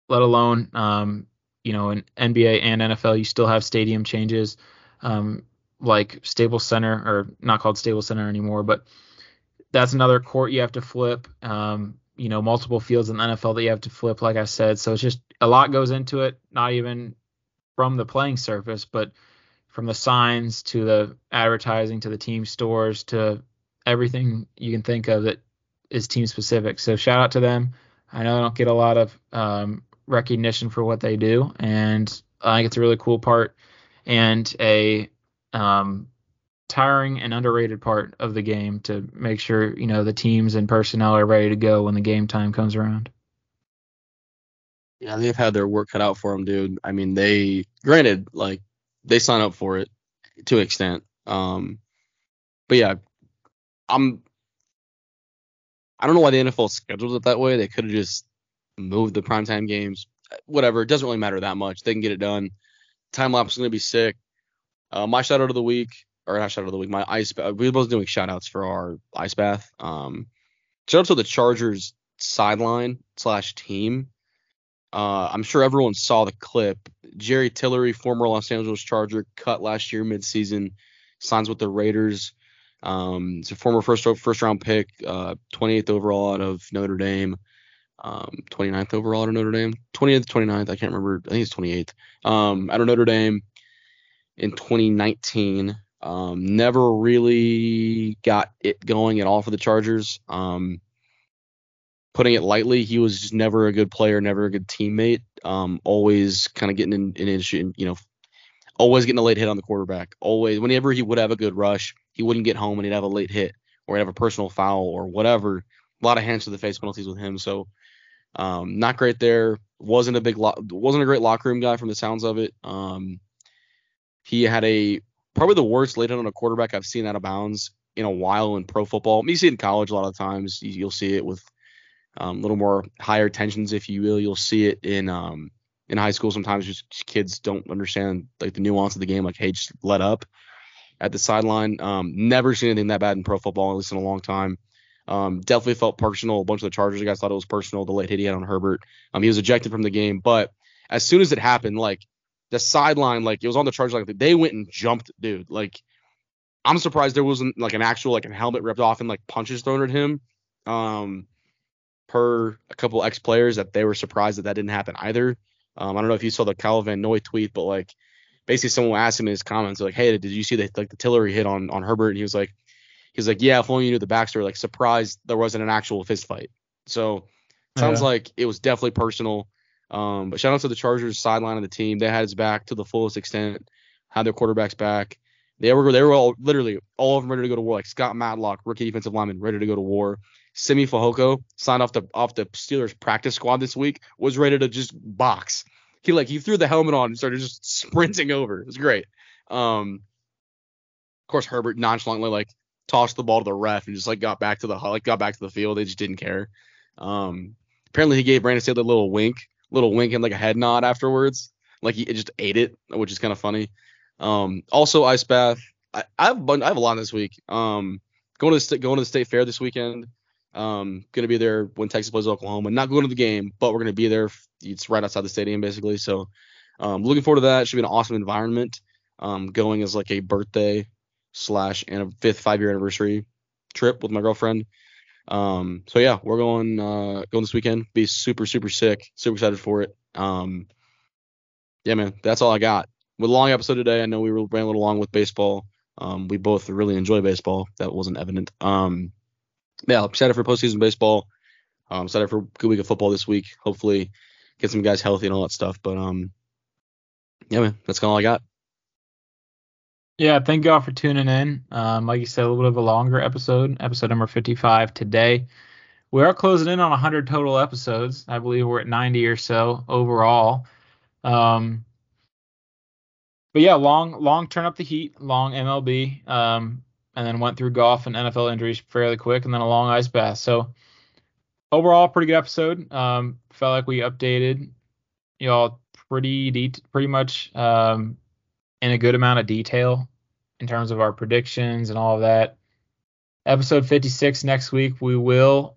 let alone um, you know, in NBA and NFL, you still have stadium changes, um, like Staples Center, or not called Staples Center anymore, but that's another court you have to flip. Um, you know, multiple fields in the NFL that you have to flip, like I said. So it's just a lot goes into it, not even from the playing surface, but from the signs to the advertising to the team stores to everything you can think of that is team specific. So shout out to them. I know I don't get a lot of um, recognition for what they do, and I think it's a really cool part and a um, tiring and underrated part of the game to make sure you know the teams and personnel are ready to go when the game time comes around. Yeah, they've had their work cut out for them, dude. I mean, they granted like they sign up for it to an extent, um, but yeah, I'm. I don't know why the NFL scheduled it that way. They could have just moved the primetime games whatever. It doesn't really matter that much. They can get it done. Time lapse is gonna be sick. Uh, my shout out of the week, or not shout out of the week, my ice. Bath, we were both doing shout outs for our ice bath. Um, shout out to the Chargers sideline slash team. Uh, I'm sure everyone saw the clip. Jerry Tillery, former Los Angeles Charger, cut last year midseason, signs with the Raiders. Um, it's a former first first round pick, uh, 28th overall out of Notre Dame, um, 29th overall of Notre Dame, 28th, 29th, I can't remember. I think it's 28th. Um, of Notre Dame in 2019. Um, never really got it going at all for the Chargers. Um, putting it lightly, he was just never a good player, never a good teammate. Um, always kind of getting in, in issue, you know, always getting a late hit on the quarterback. Always, whenever he would have a good rush, he wouldn't get home and he'd have a late hit or he'd have a personal foul or whatever. A lot of hands to the face penalties with him. So, um, not great there. Wasn't a big, lo- wasn't a great locker room guy from the sounds of it. Um, he had a probably the worst hit on a quarterback I've seen out of bounds in a while in pro football. You see it in college a lot of times. You'll see it with um, a little more higher tensions, if you will. You'll see it in um, in high school sometimes. Just kids don't understand like the nuance of the game. Like, hey, just let up at the sideline. Um, never seen anything that bad in pro football, at least in a long time. Um, definitely felt personal. A bunch of the Chargers guys thought it was personal. The late hit he had on Herbert. Um, he was ejected from the game, but as soon as it happened, like the sideline, like it was on the Chargers, like they went and jumped, dude. Like I'm surprised there wasn't like an actual like a helmet ripped off and like punches thrown at him. Um, per a couple ex players that they were surprised that that didn't happen either. Um, I don't know if you saw the Van Noy tweet, but like basically someone asked him in his comments like, "Hey, did you see the like the Tillery hit on on Herbert?" And he was like, he was like, "Yeah, if only you knew the backstory." Like surprised there wasn't an actual fist fight. So sounds yeah. like it was definitely personal. Um, but shout out to the Chargers sideline of the team. They had his back to the fullest extent, had their quarterbacks back. They were they were all literally all of them ready to go to war. Like Scott Matlock, rookie defensive lineman, ready to go to war. Simi Fehoko signed off the off the Steelers practice squad this week, was ready to just box. He like he threw the helmet on and started just sprinting over. It was great. Um, of course Herbert nonchalantly like tossed the ball to the ref and just like got back to the like got back to the field. They just didn't care. Um, apparently he gave Brandon Staley a little wink, little wink and like a head nod afterwards. Like he just ate it, which is kind of funny. Um, also ice bath. I, I have I have a lot this week. Um, going to the going to the state fair this weekend. Um, gonna be there when Texas plays Oklahoma. Not going to the game, but we're gonna be there. It's right outside the stadium, basically. So, um, looking forward to that. It should be an awesome environment. Um, going as like a birthday slash and a fifth five year anniversary trip with my girlfriend. Um, so yeah, we're going uh going this weekend. Be super super sick. Super excited for it. Um, yeah, man, that's all I got. With a long episode today, I know we were ran a little long with baseball. Um, we both really enjoy baseball. That wasn't evident. Um, yeah, excited for postseason baseball. I'm excited for a good week of football this week. Hopefully, get some guys healthy and all that stuff. But um, yeah, man, that's kind of all I got. Yeah, thank y'all for tuning in. Um, like you said, a little bit of a longer episode, episode number 55 today. We are closing in on 100 total episodes. I believe we're at 90 or so overall. Um, but yeah, long, long turn up the heat, long MLB. Um, and then went through golf and NFL injuries fairly quick, and then a long ice bath. So overall, pretty good episode. Um, felt like we updated y'all pretty de- pretty much um, in a good amount of detail in terms of our predictions and all of that. Episode 56 next week, we will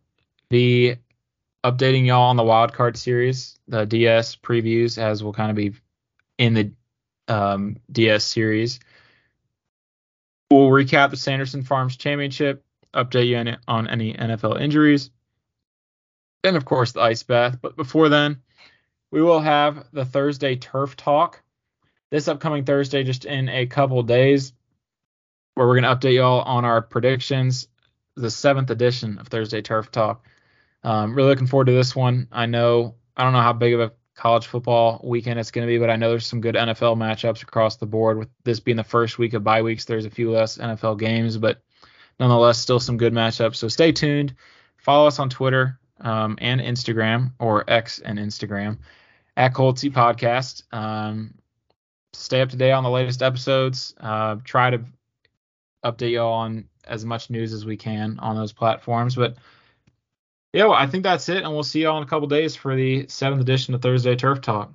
be updating y'all on the wild card series, the DS previews, as we'll kind of be in the um, DS series. We'll recap the Sanderson Farms Championship, update you on any NFL injuries, and of course the ice bath. But before then, we will have the Thursday Turf Talk this upcoming Thursday, just in a couple days, where we're going to update y'all on our predictions, the seventh edition of Thursday Turf Talk. Um, really looking forward to this one. I know I don't know how big of a college football weekend it's going to be, but I know there's some good NFL matchups across the board. With this being the first week of bye weeks, there's a few less NFL games, but nonetheless, still some good matchups. So stay tuned. Follow us on Twitter um, and Instagram, or X and Instagram, at Cold Seat Podcast. Um, stay up to date on the latest episodes. Uh, try to update y'all on as much news as we can on those platforms. But yeah, well, I think that's it, and we'll see y'all in a couple days for the seventh edition of Thursday Turf Talk.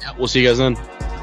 Yeah, we'll see you guys then.